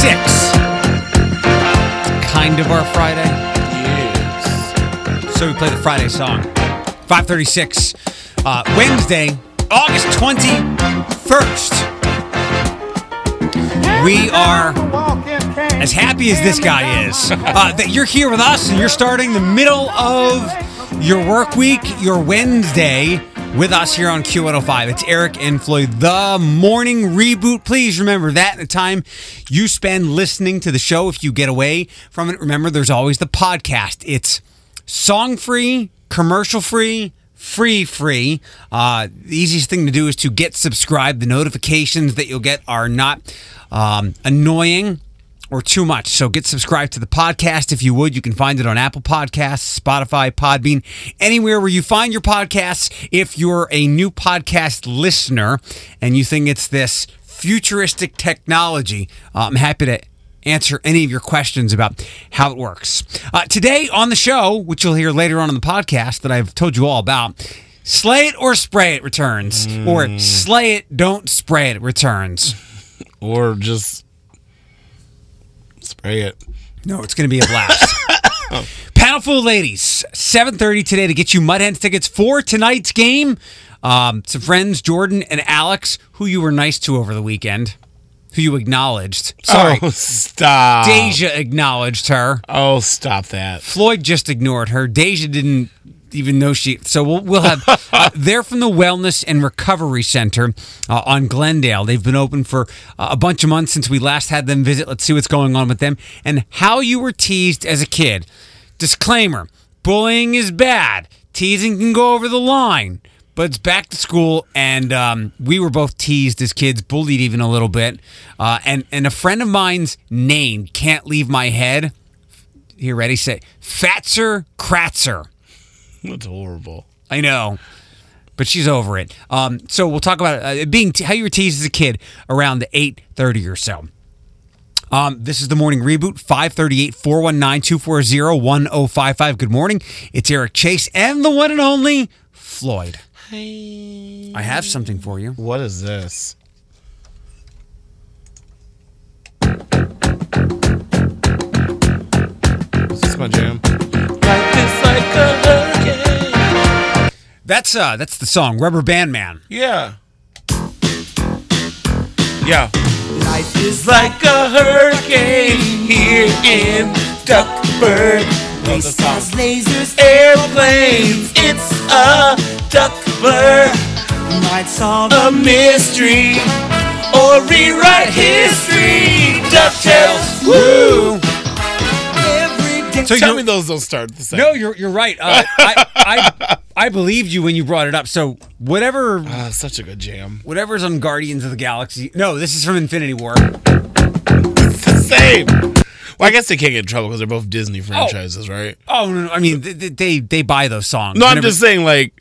536. Kind of our Friday. Yes. So we play the Friday song. 536. Uh, Wednesday, August 21st. We are as happy as this guy is uh, that you're here with us and you're starting the middle of your work week, your Wednesday, with us here on Q105. It's Eric and Floyd, the morning reboot. Please remember that the time you spend listening to the show, if you get away from it, remember there's always the podcast. It's song free, commercial free, free free. Uh, the easiest thing to do is to get subscribed. The notifications that you'll get are not um, annoying or too much. So get subscribed to the podcast if you would. You can find it on Apple Podcasts, Spotify, Podbean, anywhere where you find your podcasts. If you're a new podcast listener and you think it's this futuristic technology, uh, I'm happy to answer any of your questions about how it works. Uh, today on the show, which you'll hear later on in the podcast that I've told you all about, Slay It or Spray It returns, or Slay It, Don't Spray It returns. Or just spray it. No, it's going to be a blast. Panel full of ladies, 7.30 today to get you Mud Hens tickets for tonight's game. Um, some friends, Jordan and Alex, who you were nice to over the weekend, who you acknowledged. Sorry, Oh, stop. Deja acknowledged her. Oh, stop that. Floyd just ignored her. Deja didn't even know she. So we'll, we'll have. Uh, they're from the Wellness and Recovery Center uh, on Glendale. They've been open for uh, a bunch of months since we last had them visit. Let's see what's going on with them and how you were teased as a kid. Disclaimer: Bullying is bad. Teasing can go over the line. But it's back to school, and um, we were both teased as kids, bullied even a little bit. Uh, and and a friend of mine's name can't leave my head here, ready, say, Fatser Kratzer. That's horrible. I know, but she's over it. Um, so we'll talk about uh, being how you were teased as a kid around the eight thirty or so. Um, this is the morning reboot 538 419 240 1055. Good morning. It's Eric Chase and the one and only Floyd. Hi. I have something for you. What is this? Is this my jam? Life is like a hurricane. That's uh, that's the song Rubber Band Man. Yeah. Yeah. Life is like a hurricane here in Duckburg. Race has lasers, airplanes. It's a duck blur. Might solve a mystery or rewrite history. Ducktales. Woo! So Tell me those don't start the same. No, you're you're right. Uh, I, I I believed you when you brought it up. So whatever Ah, such a good jam. whatever's on Guardians of the Galaxy. No, this is from Infinity War. It's the same. Well, I guess they can't get in trouble because they're both Disney franchises, right? Oh no, no I mean they, they they buy those songs. No, I'm Whenever- just saying, like,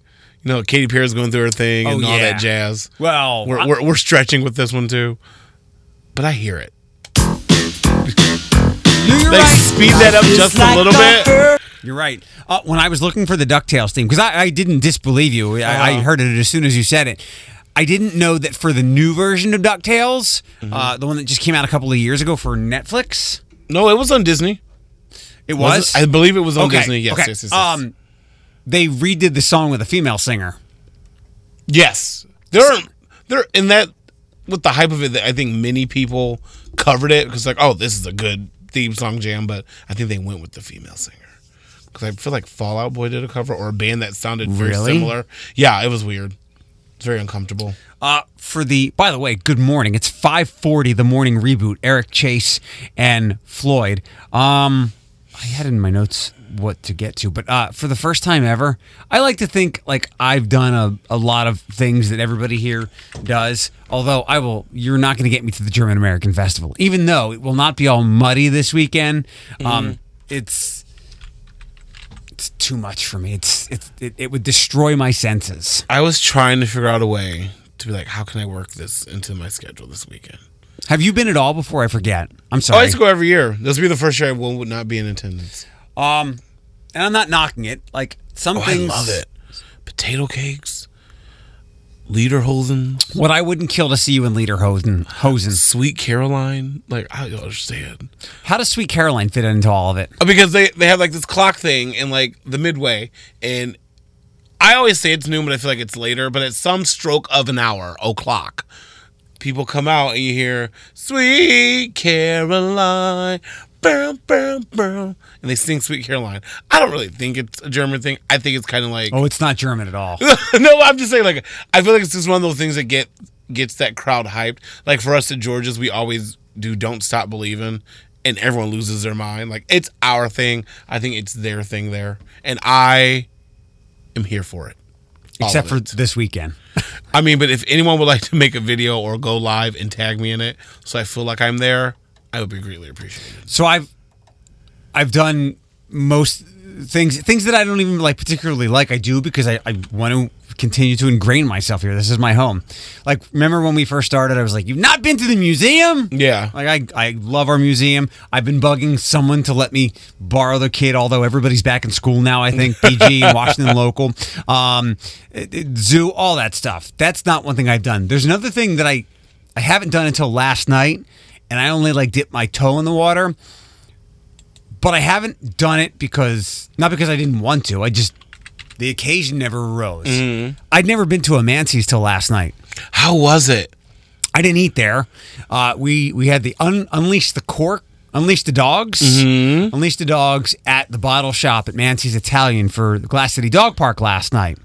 you know, Katy Perry's going through her thing and Oh, all yeah. that jazz. well. We're, I- we're, we're stretching with this one too, but I hear it. You're They right. speed that up just a little bit. You're right. Uh, when I was looking for the Ducktales theme, because I, I didn't disbelieve you, I, I Uh-huh. heard it as soon as you said it. I didn't know that for the new version of Ducktales, Mm-hmm. uh, the one that just came out a couple of years ago for Netflix, No, it was on Disney. it was. Was it? I believe it was on okay. Disney. Yes, okay. yes, yes, yes. Um, they redid the song with a female singer. yes. There are there in that with the hype of it. I think many people covered it because like, oh, this is a good theme song jam. But I think they went with the female singer because I feel like Fallout Boy did a cover or a band that sounded very Really? similar. Yeah, it was weird. It's very uncomfortable. Uh, for the by the way, good morning. It's 5:40 the morning reboot. Eric Chase and Floyd. Um I had in my notes what to get to, but uh, for the first time ever, I like to think like I've done a, a lot of things that everybody here does. Although I will, you're not going to get me to the German American Festival, even though it will not be all muddy this weekend. Um, it's it's too much for me. It's, it's it, it would destroy my senses. I was trying to figure out a way to be like, how can I work this into my schedule this weekend? Have you been at all before? I forget. I'm Oh, I sorry. used to go every year. This will be the first year I will not be in attendance. Um, and I'm not knocking it. Like some Oh, things. I love it. Potato cakes, Lederhosen, What I wouldn't kill to see you in Lederhosen. Hosen. Sweet Caroline. Like I don't understand How does Sweet Caroline fit into all of it? Uh, because they they have like this clock thing in like the midway, and I always say it's noon, but I feel like it's later. But at some stroke of an hour, o'clock, people come out and you hear "Sweet Caroline." Boom, boom, boom, and they sing "Sweet Caroline." I don't really think it's a German thing. I think it's kind of like Oh, it's not German at all. no, I'm just saying, like, I feel like it's just one of those things that get gets that crowd hyped. Like for us at George's, we always do "Don't Stop Believing," and everyone loses their mind. Like it's our thing. I think it's their thing there, and I am here for it. All Except for it. this weekend. I mean, but if anyone would like to make a video or go live and tag me in it, so I feel like I'm there, I would be greatly appreciated. So I've I've done most things things that I don't even like particularly like. I do because I, I want to continue to ingrain myself here. This is my home. Like remember when we first started, I was like, "You've not been to the museum." Yeah. Like I, I love our museum. I've been bugging someone to let me borrow the kid, although everybody's back in school now. I think PG and Washington local, um, it- it- zoo, all that stuff. That's not one thing I've done. There's another thing that I I haven't done until last night, and I only like dip my toe in the water. But I haven't done it because not because I didn't want to. I just the occasion never arose. I'd never been to a Mancy's till last night. How was it? I didn't eat there. Uh, we we had the un, unleash the cork, unleash the dogs, unleash the dogs at the bottle shop at Mancy's Italian for the Glass City Dog Park last night.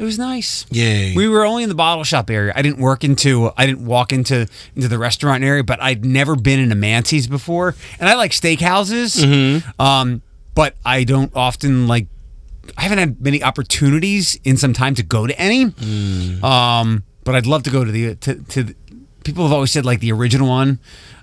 It was nice. Yay. We were only in the bottle shop area. I didn't work into. I didn't walk into into the restaurant area, but I'd never been in a Mancy's before, and I like steakhouses. Um, but I don't often like. I haven't had many opportunities in some time to go to any. Um, but I'd love to go to the to, to the, people have always said like the original one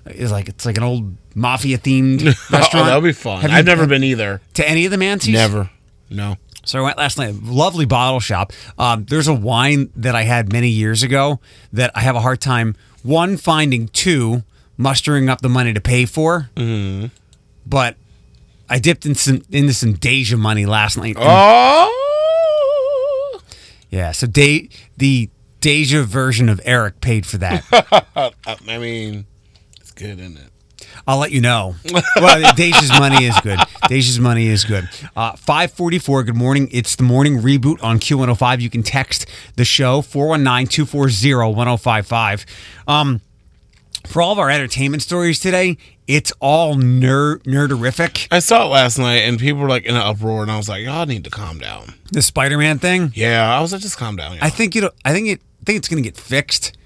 is like it's like an old mafia themed restaurant. Oh, that'll be fun. Have I've never been either. to any of the Mancy's. Never. No. So I went last night. Lovely bottle shop. Um, there's a wine that I had many years ago that I have a hard time one finding, two mustering up the money to pay for. Mm-hmm. But I dipped in some, into some Deja money last night. Oh. Yeah, so De- the Deja version of Eric paid for that. I mean, it's good, isn't it? I'll let you know. Well, Deja's money is good. Deja's money is good. Uh, 544, good morning. It's the morning reboot on Q105. You can text the show 419-240-1055. Um, for all of our entertainment stories today, it's all nerd nerderific. I saw it last night, and people were like in an uproar, and I was like, y'all need to calm down. The Spider-Man thing. Yeah, I was like, just calm down. y'all. I think it. I think it. I think it's going to get fixed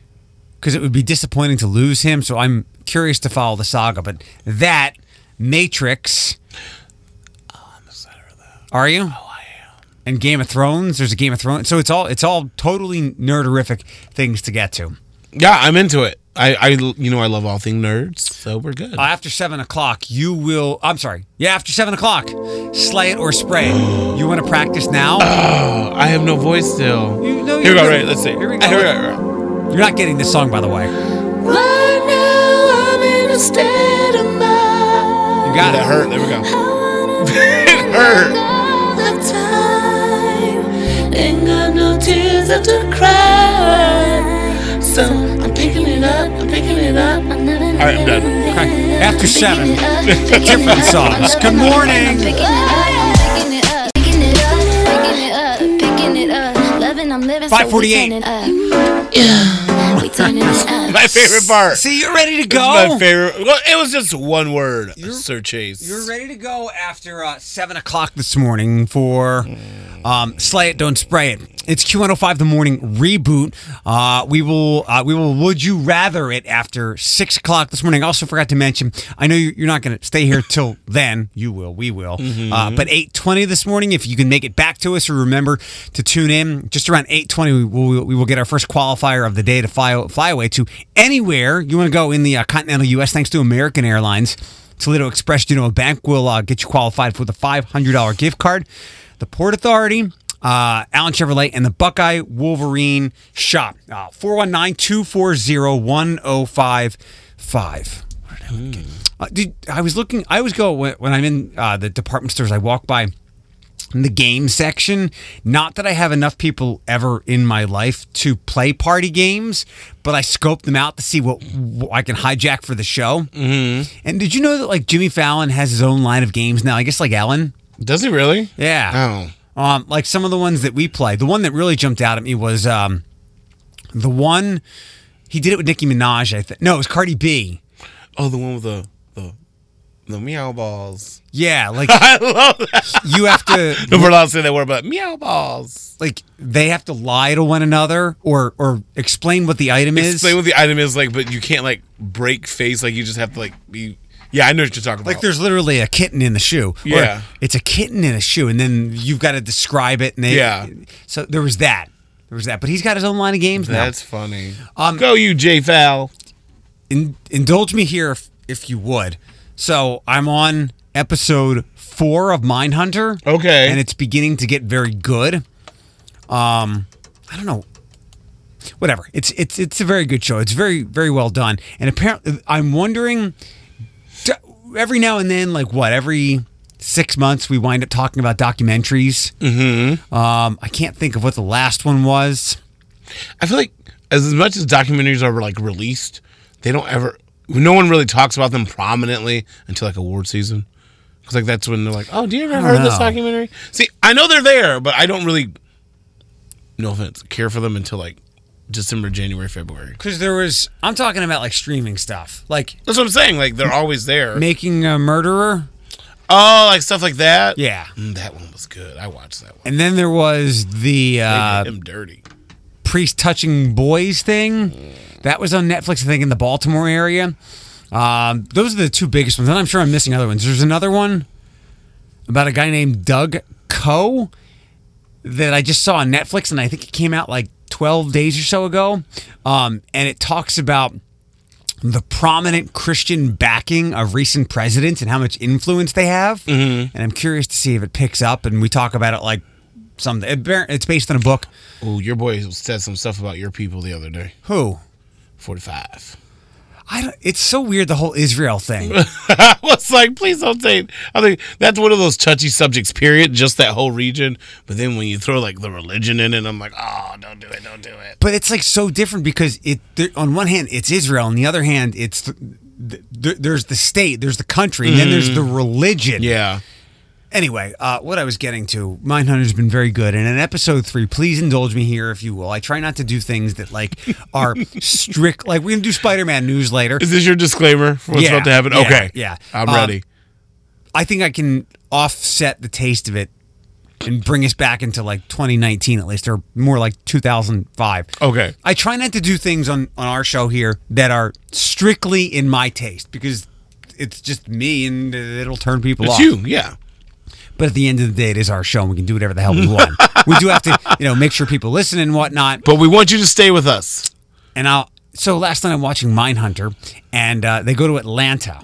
because it would be disappointing to lose him. So I'm curious to follow the saga. But that Matrix. I'm excited for that. Are you? Oh, I am. And Game of Thrones. There's a Game of Thrones. So it's all. It's all totally nerderific things to get to. Yeah, I'm into it. I, I, you know, I love all things nerds, so we're good. Uh, after seven o'clock, you will. I'm sorry. Yeah, after seven o'clock, slay it or spray it. You want to practice now? oh, I have no voice still. You- no, Here we go. Right, let's see. Here we go. Here we go. Here we go. You're not getting this song, by the way. Right now I'm in a state of mind. You got That it. hurt. There we go. it hurt. All the time. Ain't got no tears left to cry. So I'm picking it up, I'm picking it up. All right, I'm done. Okay. After seven, different songs. Good morning. Five forty-eight. Yeah, we turning it up. My favorite part. See, you're ready to go. my favorite. Well, it was just one word. Sir Chase. You're ready to go after uh, seven o'clock this morning for um, "Slay It, Don't Spray It." It's Q105 the morning reboot. Uh, we will uh, we will would you rather it after six o'clock this morning. I also forgot to mention. I know you- you're not going to stay here till then. You will. We will. Uh, but eight twenty this morning, if you can make it back to us, or remember to tune in just around eight twenty, we will we will get our first qualifier of the day to fly fly away to anywhere you want to go in the uh, continental U.S. Thanks to American Airlines. Toledo Express Genoa Bank will uh, get you qualified for the $500 gift card. The Port Authority, uh, Allen Chevrolet, and the Buckeye Wolverine shop. Uh, 419 240 1055. Uh, I was looking, I always go when, when I'm in uh, the department stores, I walk by in the game section. Not that I have enough people ever in my life to play party games, but I scope them out to see what, what I can hijack for the show. Mm-hmm. And did you know that like Jimmy Fallon has his own line of games now? I guess like Ellen. Does he really? Yeah. Oh. Um, like some of the ones that we play. The one that really jumped out at me was um, the one he did it with Nicki Minaj. I think no, it was Cardi B. Oh, the one with the the the meow balls. Yeah, like I love that. you have to we're allowed to say that word, but meow balls. like they have to lie to one another or or explain what the item is. Explain what the item is like, but you can't like break face. Like you just have to like be. Yeah, I know what you're talking about. like there's literally a kitten in the shoe. Or Yeah. it's a kitten in a shoe, and then you've got to describe it. And they, Yeah. So there was that. There was that. But he's got his own line of games now. That's funny. Um, Go you, J Fowl. in, indulge me here if, if you would. So I'm on episode four of Mindhunter. Okay. And it's beginning to get very good. Um, I don't know. Whatever. It's it's it's a very good show. It's very very well done. And apparently, I'm wondering. Every now and then, like what? Every six months, we wind up talking about documentaries. Mm-hmm. Um, I can't think of what the last one was. I feel like as, much as documentaries are like released, they don't ever. No one really talks about them prominently until like award season. Because like that's when they're like, "Oh, do you ever heard of this documentary?" See, I know they're there, but I don't really, no offense, care for them until like December, January, February. Because there was, I'm talking about like streaming stuff, like That's what I'm saying. Like they're always there. making a murderer. Oh, like stuff like that. Yeah. Mm, that one was good. I watched that one. And then there was the They uh, him dirty. priest touching boys thing. That was on Netflix, I think, in the Baltimore area. Um, those are the two biggest ones. And I'm sure I'm missing other ones. There's another one about a guy named Doug Coe that I just saw on Netflix, and I think it came out like 12 days or so ago. Um, and it talks about the prominent Christian backing of recent presidents and how much influence they have. Mm-hmm. And I'm curious to see if it picks up and we talk about it like something. It's based on a book. Oh, your boy said some stuff about your people the other day. Who? 45 it's so weird the whole Israel thing. I was like, please don't say. I think that's one of those touchy subjects. Period. Just that whole region. But then when you throw like the religion in it, I'm like, oh, don't do it, don't do it. but it's like so different because it on one hand it's Israel, on the other hand it's the, the, there's the state, there's the country, and then there's mm. the religion. Yeah. Anyway, uh, what I was getting to, Mindhunter's been very good, and in episode three, please indulge me here if you will. I try not to do things that like are strict. Like we're gonna do Spider-Man news later. Is this your disclaimer for what's Yeah, about to happen? yeah, okay. yeah. I'm Um, ready. I think I can offset the taste of it and bring us back into like 2019 at least, or more like 2005. Okay. I try not to do things on, on our show here that are strictly in my taste because it's just me and it'll turn people It's off. you. Yeah. But at the end of the day, it is our show and we can do whatever the hell we want. we do have to, you know, make sure people listen and whatnot. But we want you to stay with us. And I'll, so last night I'm watching Mindhunter and uh, they go to Atlanta.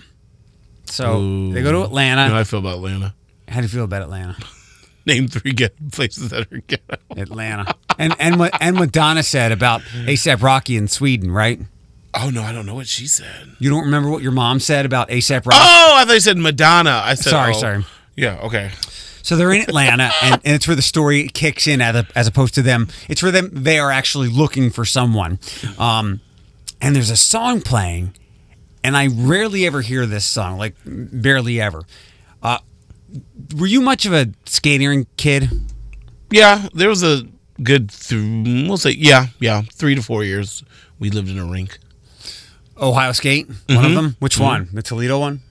So they go to Atlanta. You know how I feel about Atlanta. How do you feel about Atlanta? Name three get places that are ghetto. Atlanta. And and what and what Donna said about ASAP Rocky in Sweden, right? Oh no, I don't know what she said. You don't remember what your mom said about ASAP Rocky? Oh, I thought you said Madonna. I said Sorry, oh. sorry. Yeah. Okay. So they're in Atlanta, and, and it's where the story kicks in as, as opposed to them. It's where them they are actually looking for someone. Um, and there's a song playing, and I rarely ever hear this song, like barely ever. Uh, were you much of a skating kid? Yeah, there was a good. Th- we'll say yeah, yeah, three to four years. We lived in a rink. Ohio Skate, one of them. Which one? The Toledo one.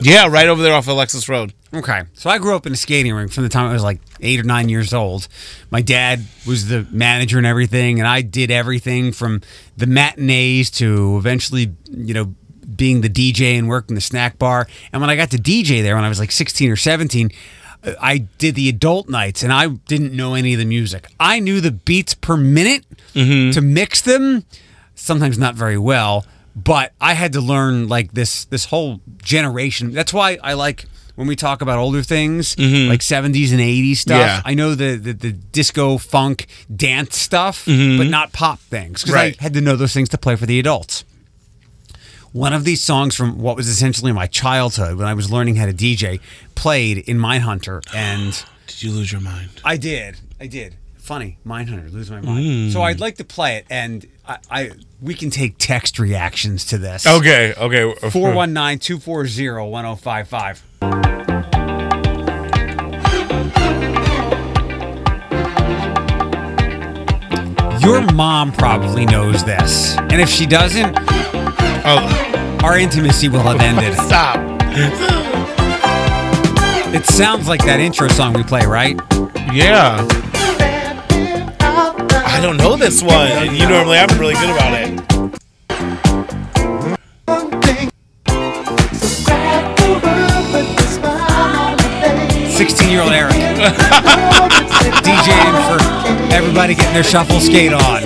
Yeah, right over there off Alexis Road. Okay. So I grew up in a skating rink from the time I was like eight or nine years old. My dad was the manager and everything, and I did everything from the matinees to eventually, you know, being the DJ and working the snack bar. And when I got to DJ there when I was like 16 or 17, uh, I did the adult nights and I didn't know any of the music. I knew the beats per minute to mix them, sometimes not very well, but I had to learn like this this whole generation. That's why I like when we talk about older things mm-hmm. like 70s and 80s stuff. Yeah. I know the, the the disco funk dance stuff, mm-hmm. but not pop things because Right. I had to know those things to play for the adults. one of these songs from what was essentially my childhood when I was learning how to DJ played in Mindhunter, and Did you lose your mind? I did, I did. Funny, Mindhunter, lose my mind. Hmm. So I'd like to play it, and I, I we can take text reactions to this. Okay, okay. 419 240 1055. Your mom probably knows this. And if she doesn't, Oh, our intimacy will have ended. stop. It sounds like that intro song we play, right? Yeah. I don't know this one. And you normally I'm really good about it. 16 year old Eric. DJing for everybody getting their shuffle skate on.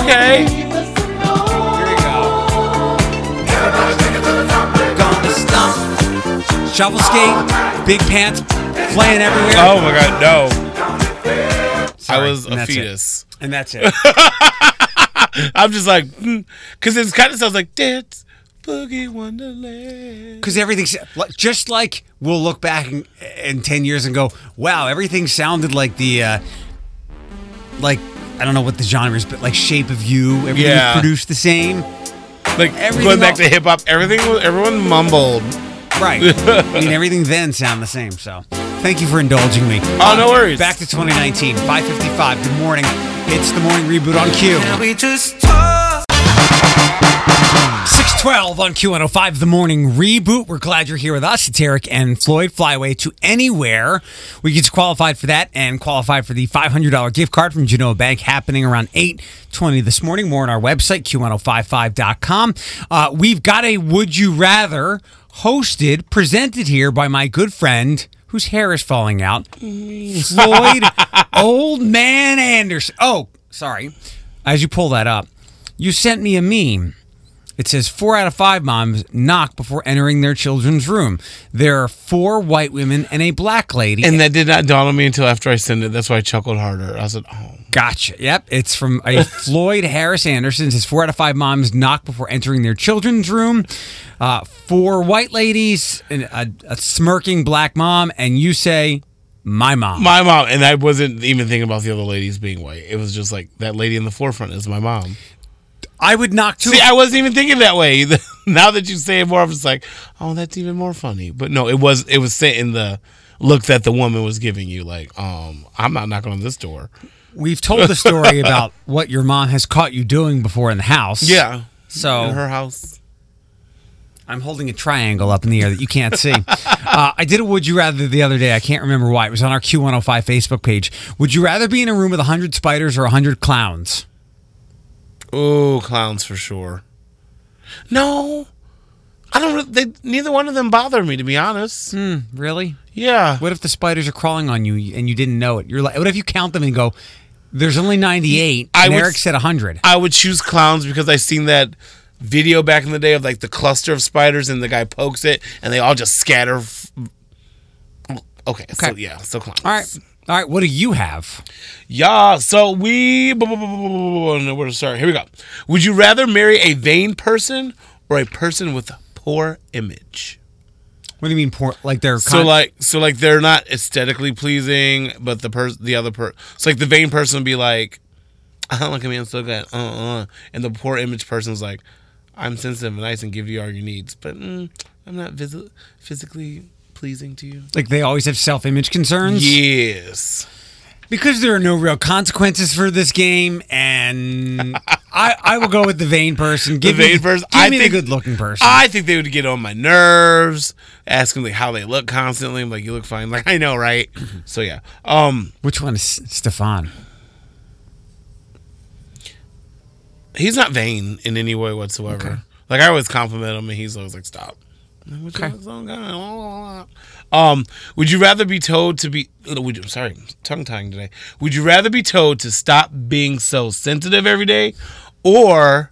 Okay. Here we go. Shuffle skate, big pants, flying everywhere. Oh my god, no. Sorry, I was and a that's it. fetus. And that's it. I'm just like, because it kind of sounds like Dance Boogie Wonderland. Because everything's just like we'll look back in, in 10 years and go, wow, everything sounded like the, uh, like, I don't know what the genre is, but like Shape of You, everything Yeah. was produced the same. Like Everything going back else- to hip hop, everything was everyone mumbled. Right. I mean, everything then sound the same. So thank you for indulging me. Oh, no worries. Back to 2019, 555. Good morning. It's the morning reboot on Q. We just talk. 612 on Q105, the morning reboot. We're glad you're here with us. It's Eric and Floyd. Fly away to anywhere. We get you qualified for that and qualified for the $500 gift card from Genoa Bank happening around 820 this morning. More on our website, q1055.com. Uh, we've got a Would You Rather hosted, presented here by my good friend whose hair is falling out, Floyd Old Man Anderson. Oh, sorry. As you pull that up, you sent me a meme. It says four out of five moms knock before entering their children's room. There are four white women and a black lady. And that did not dawn on me until after I sent it. That's why I chuckled harder. I said, oh. Gotcha. Yep. It's from a Floyd Harris Anderson. It says four out of five moms knock before entering their children's room. Uh, four white ladies, and a, a smirking black mom, and you say, my mom. My mom, and I wasn't even thinking about the other ladies being white. It was just like that lady in the forefront is my mom. I would knock two. See, I wasn't even thinking that way. now that you say it more, it's like, oh, that's even more funny. But no, it was it was set in the look that the woman was giving you. Like, um, I'm not knocking on this door. We've told the story about what your mom has caught you doing before in the house. Yeah, So in her house. I'm holding a triangle up in the air that you can't see. uh, I did a Would You Rather the other day. I can't remember why. It was on our Q105 Facebook page. Would you rather be in a room with 100 spiders or 100 clowns? Oh, clowns for sure. No, I don't. They neither one of them bother me to be honest. Hmm, really? Yeah, What if the spiders are crawling on you and you didn't know it? You're like, what if you count them and go, there's only 98 I and would Eric said 100? I would choose clowns because I seen that video back in the day of like the cluster of spiders and the guy pokes it and they all just scatter. f- Okay, so Okay. yeah, so clowns. All right. All right. What do you have? Yeah, so we. Where to start. Here we go. Would you rather marry a vain person or a person with a poor image? What do you mean, poor? Like they're So con- like, so like they're not aesthetically pleasing, but the person, the other person, it's like the vain person would be like, "Oh, look at me, I'm so good," uh, uh, and the poor image person's like, "I'm sensitive and nice and give you all your needs, but mm, I'm not visi- physically pleasing to you." like they always have self image concerns? Yes. Because there are no real consequences for this game, and I, I will go with the vain person. Give vain me, person? Give I me think- the good looking person. I think they would get on my nerves, asking like how they look constantly. I'm like, you look fine. Like I know, right? So yeah. Um, Which one is Stefan? he's not vain in any way whatsoever. Like I always compliment him, and he's always like, "Stop." Like, Okay. Look so good?" Um, would you rather be told to be? Would you, sorry, tongue tying today. Would you rather be told to stop being so sensitive every day, or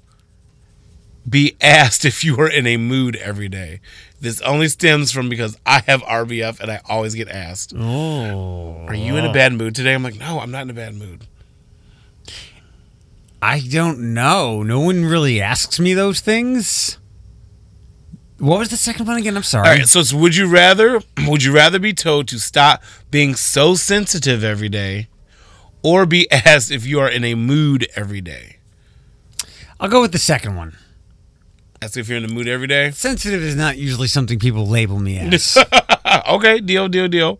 be asked if you are in a mood every day? This only stems from because I have RBF and I always get asked, Oh. "Are you in a bad mood today?" I'm like, "No, I'm not in a bad mood." I don't know. No one really asks me those things. What was the second one again? I'm sorry. All right, so it's would you rather would you rather be told to stop being so sensitive every day or be asked if you are in a mood every day? I'll go with the second one. Ask if you're in the mood every day? Sensitive is not usually something people label me as. okay, deal, deal, deal.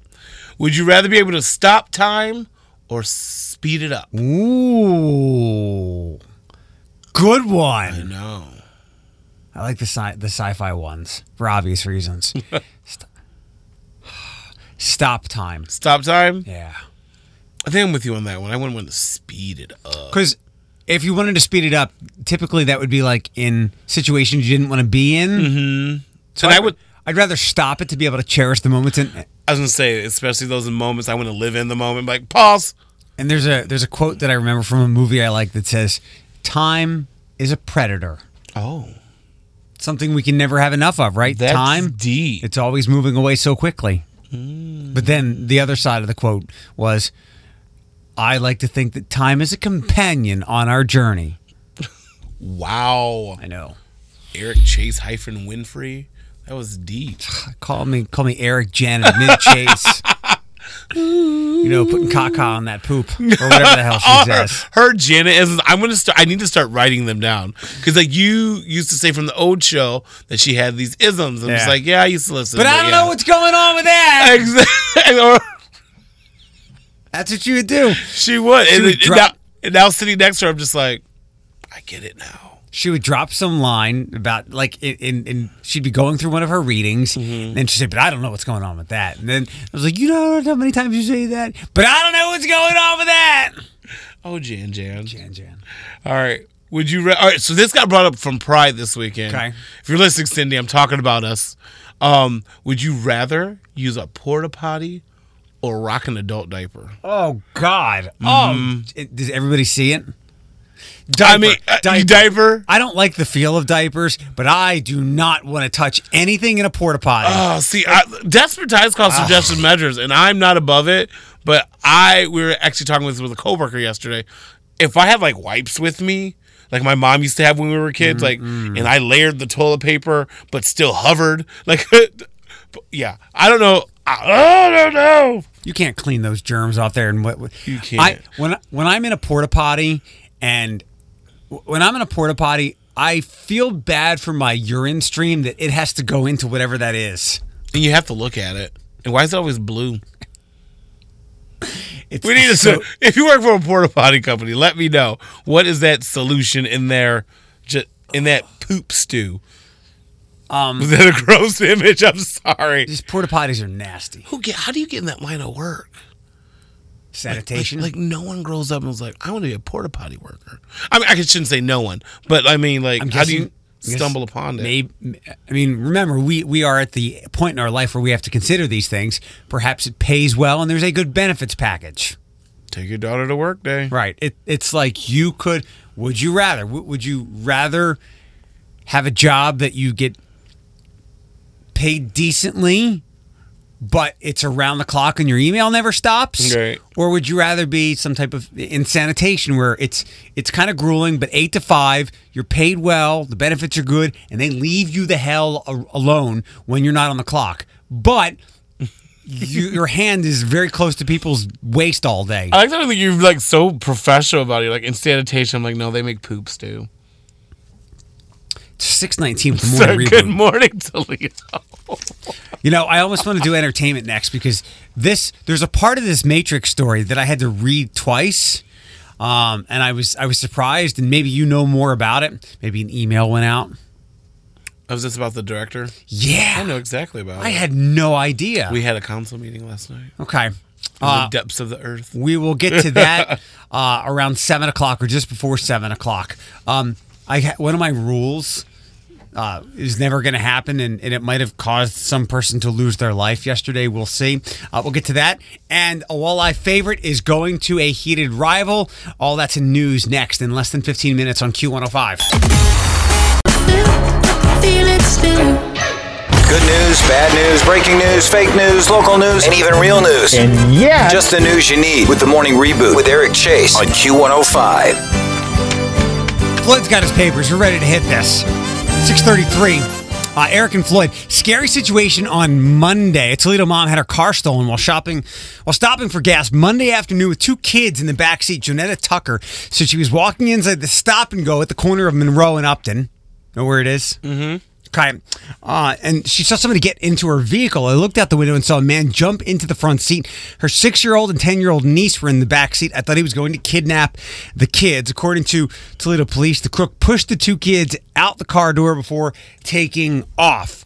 Would you rather be able to stop time or speed it up? Ooh. Good one. I know. I like the sci- the sci-fi ones for obvious reasons. St- Stop time. Stop time? Yeah. I think I'm with you on that one. I wouldn't want to speed it up. Because if you wanted to speed it up, typically that would be like in situations you didn't want to be in. Mm-hmm. So And I I would. would- I'd rather stop it to be able to cherish the moments. And I was gonna say, especially those moments I want to live in the moment. Like pause. and there's a there's a quote that I remember from a movie I like that says, "Time is a predator." Oh, Something we can never have enough of, right? that's Time. deep. It's always moving away so quickly. Hmm. But then the other side of the quote was, "I like to think that time is a companion on our journey." wow. I know. Eric Chase hyphen Winfrey. That was deep. Call me, call me Eric Janet mid chase. you know, putting caca on that poop or whatever the hell she her, says. her Janet is. I'm gonna start. I need to start writing them down because like you used to say from the old show that she had these isms. I'm just Yeah. like, yeah, I used to listen. But I don't yeah. know what's going on with that. exactly. Or That's what you would do. she would. and, would drop- now, and now sitting next to her, I'm just like, I get it now. She would drop some line about like in, in, she'd be going through one of her readings, Mm-hmm. and she'd say, "But I don't know what's going on with that." And then I was like, "You know how many times you say that?" But I don't know what's going on with that. Oh, Jan Jan. Jan Jan. All right. Would you? Re- All right. So this got brought up from Pride this weekend. Okay. If you're listening, Cindy, I'm talking about us. Um, would you rather use a porta potty or rock an adult diaper? Oh God. Oh, does everybody see it? Diaper, I mean, uh, diaper. diaper. I don't like the feel of diapers, but I do not want to touch anything in a porta potty. Oh, see, I, desperate times call suggested measures, and I'm not above it. But I, we were actually talking with with a coworker yesterday. If I have like wipes with me, like my mom used to have when we were kids, like, and I layered the toilet paper, but still hovered, like, yeah, I don't know. I, I don't know. you can't clean those germs off there. And what what- You can't. I when when I'm in a porta potty and when I'm in a porta potty, I feel bad for my urine stream that it has to go into whatever that is. And you have to look at it. And why is it always blue? It's We need to. so, if you work for a porta potty company, let me know what is that solution in there, in that poop stew. um Was that a gross image? I'm sorry. these porta potties are nasty. Who get? How do you get in that line of work? Sanitation. Like, like no one grows up and was like, I want to be a porta potty worker. I mean, I shouldn't say no one, but I mean, like, I'm how do you guessing- I guess stumble upon it? Maybe, I mean, remember, we, we are at the point in our life where we have to consider these things. Perhaps it pays well and there's a good benefits package. Take your daughter to work day. Right. It, it's like you could, would you rather? Would you rather have a job that you get paid decently, but it's around the clock and your email never stops? Or would you rather be some type of in sanitation where it's it's kind of grueling, but eight to five, you're paid well, the benefits are good, and they leave you the hell a- alone when you're not on the clock, but. you, your hand is very close to people's waist all day. I like that you're like so professional about it. You're like in sanitation, I'm like, no, they make poops too. 619 good morning so, reboot. Good morning, Toledo. you know, I almost want to do entertainment next because this there's a part of this Matrix story that I had to read twice. Um, and I was I was surprised, and maybe you know more about it. Maybe an email went out. Oh, was this about the director? Yeah, I know exactly about. I it. had no idea. We had a council meeting last night. Okay, uh, the depths of the earth. We will get to that uh, around seven o'clock or just before seven o'clock. Um, I one of my rules uh, is never going to happen, and, and it might have caused some person to lose their life yesterday. We'll see. Uh, we'll get to that. And a walleye favorite is going to a heated rival. All that's in news next in less than 15 minutes on Q105. Feel it. Good news, bad news, breaking news, fake news, local news, and even real news. And yeah, Just the news you need with the morning reboot with Eric Chase on Q105. Floyd's got his papers. We're ready to hit this. 633. Uh, Eric and Floyd. Scary situation on Monday. A Toledo mom had her car stolen while shopping, while stopping for gas Monday afternoon with two kids in the back seat. Jonetta Tucker said she was walking inside the stop and go at the corner of Monroe and Upton. Know where it is? Mm-hmm. Okay. Uh, and she saw somebody get into her vehicle. I looked out the window and saw a man jump into the front seat. Her six year old and 10 year old niece were in the back seat. I thought he was going to kidnap the kids. According to Toledo police, the crook pushed the two kids out the car door before taking off.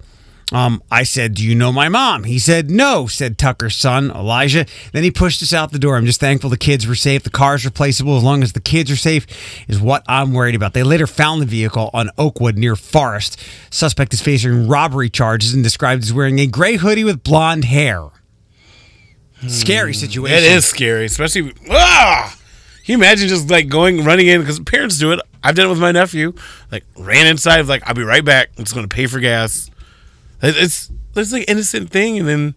Um, I said, Do you know my mom? He said, No, said Tucker's son, Elijah. Then he pushed us out the door. I'm just thankful the kids were safe. The car's replaceable. As long as the kids are safe, is what I'm worried about. They later found the vehicle on Oakwood near Forest. Suspect is facing robbery charges and described as wearing a gray hoodie with blonde hair. Scary situation. It is scary, especially. Ah! Can you imagine just like going, running in? Because parents do it. I've done it with my nephew. Like, ran inside, like, I'll be right back. I'm just going to pay for gas. It- It's, it's like innocent thing. And then,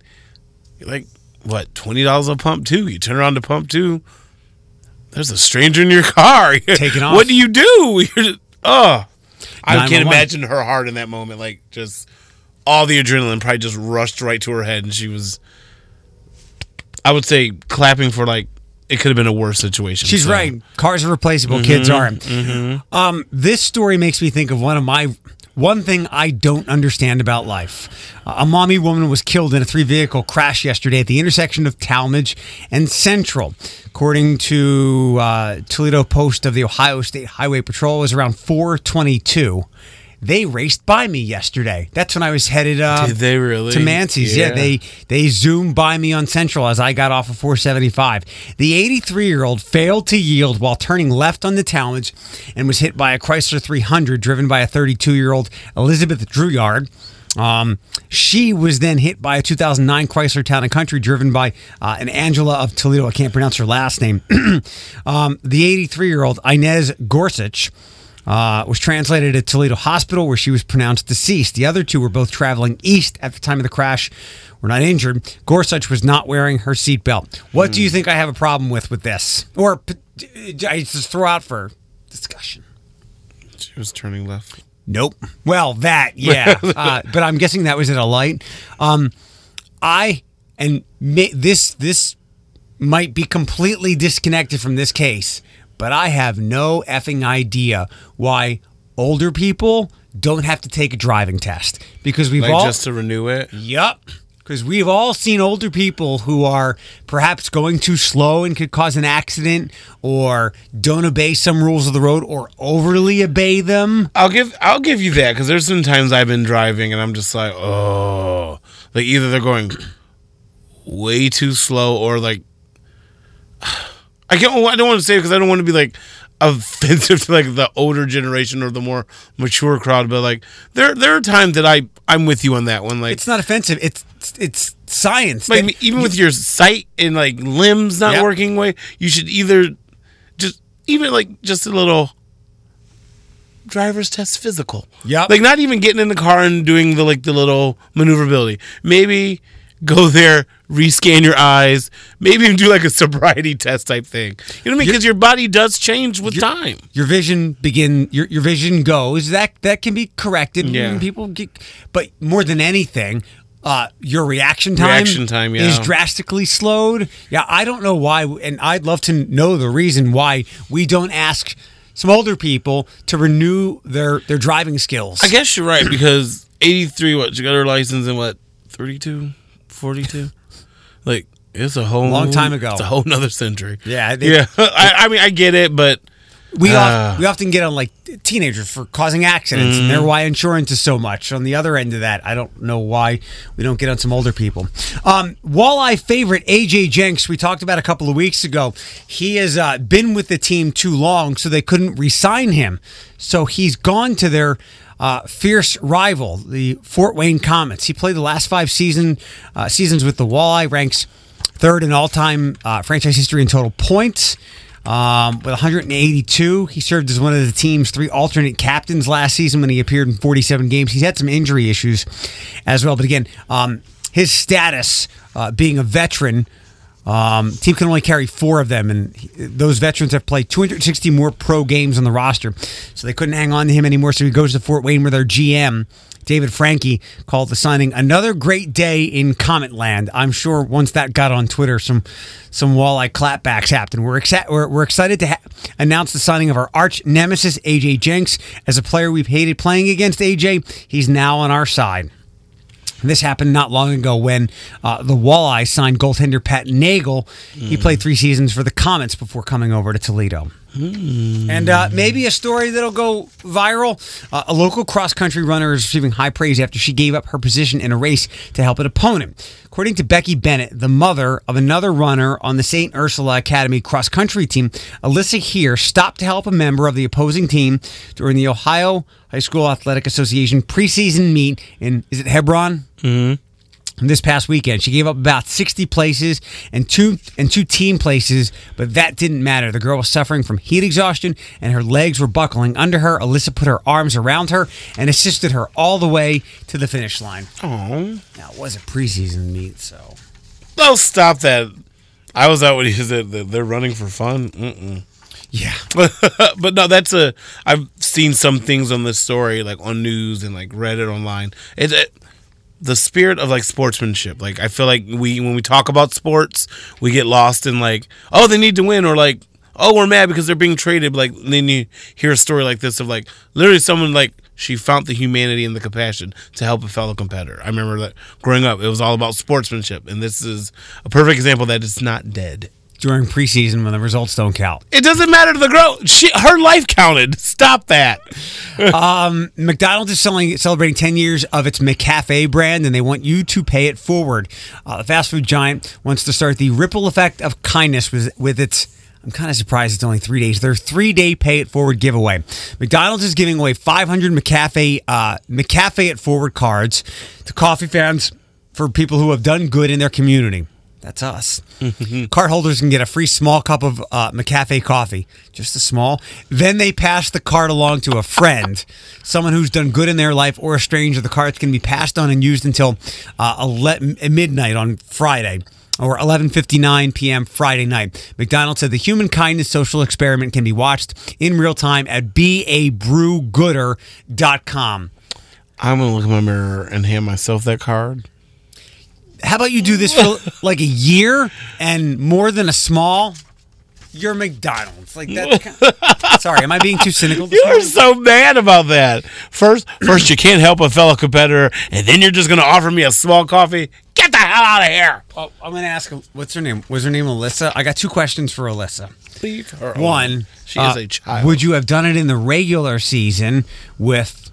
like, what, $20 a pump two? You turn around to pump two. There's a stranger in your car. Taking off. What do you do? You're just, oh. I can't imagine her heart in that moment. Like, just all the adrenaline probably just rushed right to her head. And she was, I would say, clapping for like, it could have been a worse situation. She's So- right. Cars are replaceable. Kids aren't. Um, this story makes me think of one of my one thing I don't understand about life. A Maumee woman was killed in a three vehicle crash yesterday at the intersection of Talmadge and Central. According to uh, Toledo Post of the Ohio State Highway Patrol, it was around 422. They raced by me yesterday. That's when I was headed uh, Did they really? to Mancy's. Yeah. Yeah. they they zoomed by me on Central as I got off of 475. The 83 year old failed to yield while turning left on the Talmadge and was hit by a Chrysler 300 driven by a 32 year old Elizabeth Druyard. Um, she was then hit by a 2009 Chrysler Town and Country driven by uh, an Angela of Toledo. I can't pronounce her last name. um, the 83 year old Inez Gorsuch uh, was translated at Toledo Hospital, where she was pronounced deceased. The other two were both traveling east at the time of the crash. Were not injured. Gorsuch was not wearing her seatbelt. What do you think I have a problem with with this, or I just throw out for discussion? She was turning left. Nope. Well, that yeah, uh, but I'm guessing that was at a light. Um, I and ma- this this might be completely disconnected from this case, but I have no effing idea why older people don't have to take a driving test because we've Like all just to renew it. Yep. Because we've all seen older people who are perhaps going too slow and could cause an accident, or don't obey some rules of the road, or overly obey them. I'll give I'll give you that because there's some times I've been driving and I'm just like, oh, like either they're going way too slow or like I can't. Oh, I don't want to say because I don't want to be like offensive to like the older generation or the more mature crowd, but like there there are times that I I'm with you on that one. Like It's not offensive. It's it's science. like That- even with your sight and like limbs not Yep. working way, you should either just even like just a little driver's test physical. Yeah. Like not even getting in the car and doing the like the little maneuverability. Maybe go there, rescan your eyes, maybe even do like a sobriety test type thing. You know what I mean? Because your body does change with time. your vision begin your your vision goes that that can be corrected Yeah. people get but more than anything uh your reaction time Reaction time, yeah. is drastically slowed yeah i don't know why and i'd love to know the reason why we don't ask some older people to renew their their driving skills I guess you're right because 83 what she got her license in what 32 42 like it's a whole Long time ago. It's a whole nother century. Yeah, they- yeah. I, I mean, I get it, but we Ah. of, we often get on like teenagers for causing accidents, and they're Mm-hmm. why insurance is so much. On the other end of that, I don't know why we don't get on some older people. Um, Walleye favorite AJ Jenks, we talked about a couple of weeks ago. He has uh, been with the team too long, so they couldn't re-sign him. So he's gone to their uh, fierce rival, the Fort Wayne Komets. He played the last five season uh, seasons with the Walleye, ranks third in all-time uh, franchise history in total points. Um, with 182, he served as one of the team's three alternate captains last season when he appeared in 47 games. He's had some injury issues as well, but again, um, his status uh, being a veteran Um, team can only carry four of them, and those veterans have played 260 more pro games on the roster, so they couldn't hang on to him anymore. So he goes to Fort Wayne, where their GM David Franke called the signing another great day in Comet Land. I'm sure once that got on Twitter, some some walleye clapbacks happened. We're excited. We're, we're excited to ha- announce the signing of our arch nemesis AJ Jenks as a player we've hated playing against. AJ, he's now on our side. This happened not long ago when uh, the Walleye signed goaltender Pat Nagle. He played three seasons for the Komets before coming over to Toledo. And uh, maybe a story that'll go viral. Uh, a local cross country runner is receiving high praise after she gave up her position in a race to help an opponent. According to Becky Bennett, the mother of another runner on the St. Ursula Academy cross country team, Alyssa here stopped to help a member of the opposing team during the Ohio High School Athletic Association preseason meet in, is it Hebron? This past weekend. She gave up about 60 places and two and two team places, but that didn't matter. The girl was suffering from heat exhaustion and her legs were buckling under her. Alyssa put her arms around her and assisted her all the way to the finish line. Oh, Now, it was a preseason meet, so no, stop that. I was out when he said they're running for fun. Mm-mm. yeah. but no, that's a. I've seen some things on this story, like on news and like Reddit online. It's it, the spirit of like sportsmanship. Like I feel like we when we talk about sports, we get lost in like, oh, they need to win, or like, oh, we're mad because they're being traded. Like then you hear a story like this of like literally someone like she found the humanity and the compassion to help a fellow competitor. I remember that growing up, it was all about sportsmanship, and this is a perfect example that it's not dead. During preseason when the results don't count. It doesn't matter to the girl. She her life counted. Stop that. McDonald's is selling, celebrating 10 years of its McCafe brand, and they want you to pay it forward. Uh, the fast food giant wants to start the ripple effect of kindness with, with its. I'm kind of surprised it's only three days. Their three day pay it forward giveaway. McDonald's is giving away 500 McCafe uh, McCafe it forward cards to coffee fans for people who have done good in their community. That's us. Card holders can get a free small cup of uh, McCafe coffee, just a small. Then they pass the card along to a friend, someone who's done good in their life, or a stranger. The card's can be passed on and used until uh, ele- midnight on Friday or 11:59 p.m. Friday night. McDonald's said the human kindness social experiment can be watched in real time at babrewgooder.com. I'm gonna look in my mirror and hand myself that card. How about you do this for like a year and more than a small? You're McDonald's. Like that. Sorry, am I being too cynical? You are so mad about that. First, first you can't help a fellow competitor, and then you're just gonna offer me a small coffee. Get the hell out of here! Oh, I'm going to ask. What's her name? Was her name Alyssa? I got two questions for Alyssa. Leave her. One, alone. she is uh, a child. Would you have done it in the regular season with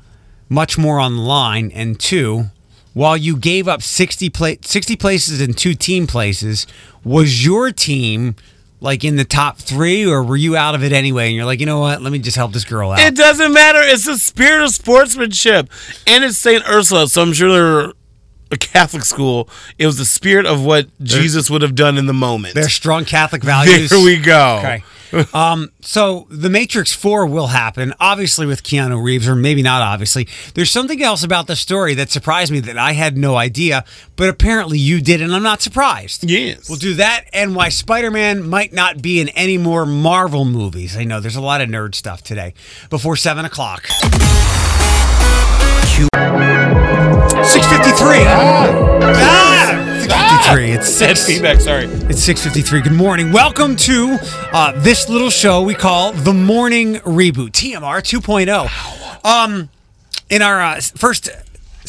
much more on the line? And two, while you gave up 60, pla- 60 places and two team places, was your team like in the top three, or were you out of it anyway? And you're like, you know what? Let me just help this girl out. It doesn't matter. It's the spirit of sportsmanship, and it's Saint Ursula, so I'm sure they're a Catholic school. It was the spirit of what Jesus would have done in the moment. Their strong Catholic values. There we go. Okay. Um, so the Matrix 4 will happen, obviously with Keanu Reeves, or maybe not obviously. There's something else about the story that surprised me that I had no idea, but apparently you did, and I'm not surprised. Yes. We'll do that and why Spider Man might not be in any more Marvel movies. I know there's a lot of nerd stuff today before 7 o'clock. 653. Ah! 653. It's 6 feedback. Sorry. it's 6:53. Good morning. Welcome to uh, this little show we call the Morning Reboot TMR 2.0. Um, in our uh, first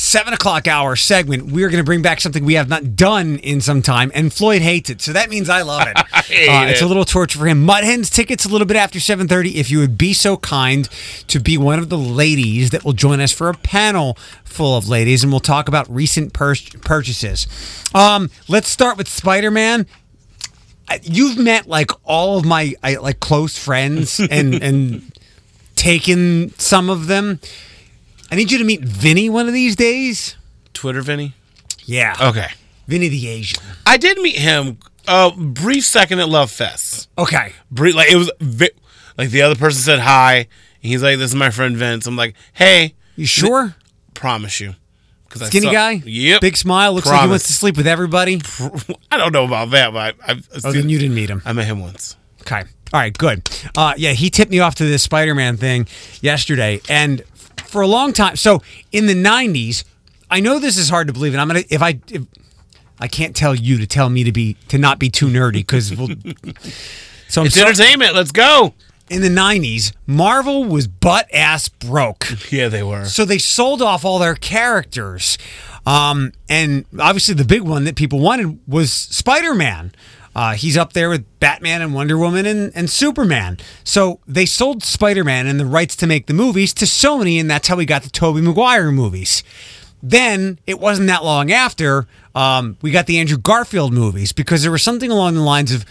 seven o'clock hour segment, we are going to bring back something we have not done in some time, and Floyd hates it, so that means I love it. hate uh, It's a little torture for him. Mud Hens tickets a little bit after 7:30. If you would be so kind to be one of the ladies that will join us for a panel full of ladies, and we'll talk about recent pur- purchases. Um, let's start with Spider Man you've met like all of my I, like close friends and and taken some of them. I need you to meet Vinny one of these days. Twitter, Vinny. Yeah. Okay. Vinny the Asian. I did meet him a brief second at Love Fest. Okay. Brief, like it was vi- like the other person said hi, and he's like, "This is my friend Vince." I'm like, "Hey, You sure? promise you." 'Cause I Skinny saw- guy? Yep. Big smile. Looks like he wants to sleep with everybody. I don't know about that, but I, I've Oh, then you didn't meet him. I met him once. Okay. All right, good. Uh, yeah, he tipped me off to this Spider Man thing yesterday. And for a long time, so in the 90s, I know this is hard to believe, and I'm going to, if I, if, I can't tell you to tell me to be, to not be too nerdy, because we'll, so I'm It's so, entertainment. Let's go. in the 90s, Marvel was butt ass broke. Yeah, they were. So they sold off all their characters. Um, and obviously, the big one that people wanted was Spider Man. Uh, he's up there with Batman and Wonder Woman and, and Superman. So they sold Spider Man and the rights to make the movies to Sony, and that's how we got the Tobey Maguire movies. Then it wasn't that long after um, we got the Andrew Garfield movies because there was something along the lines of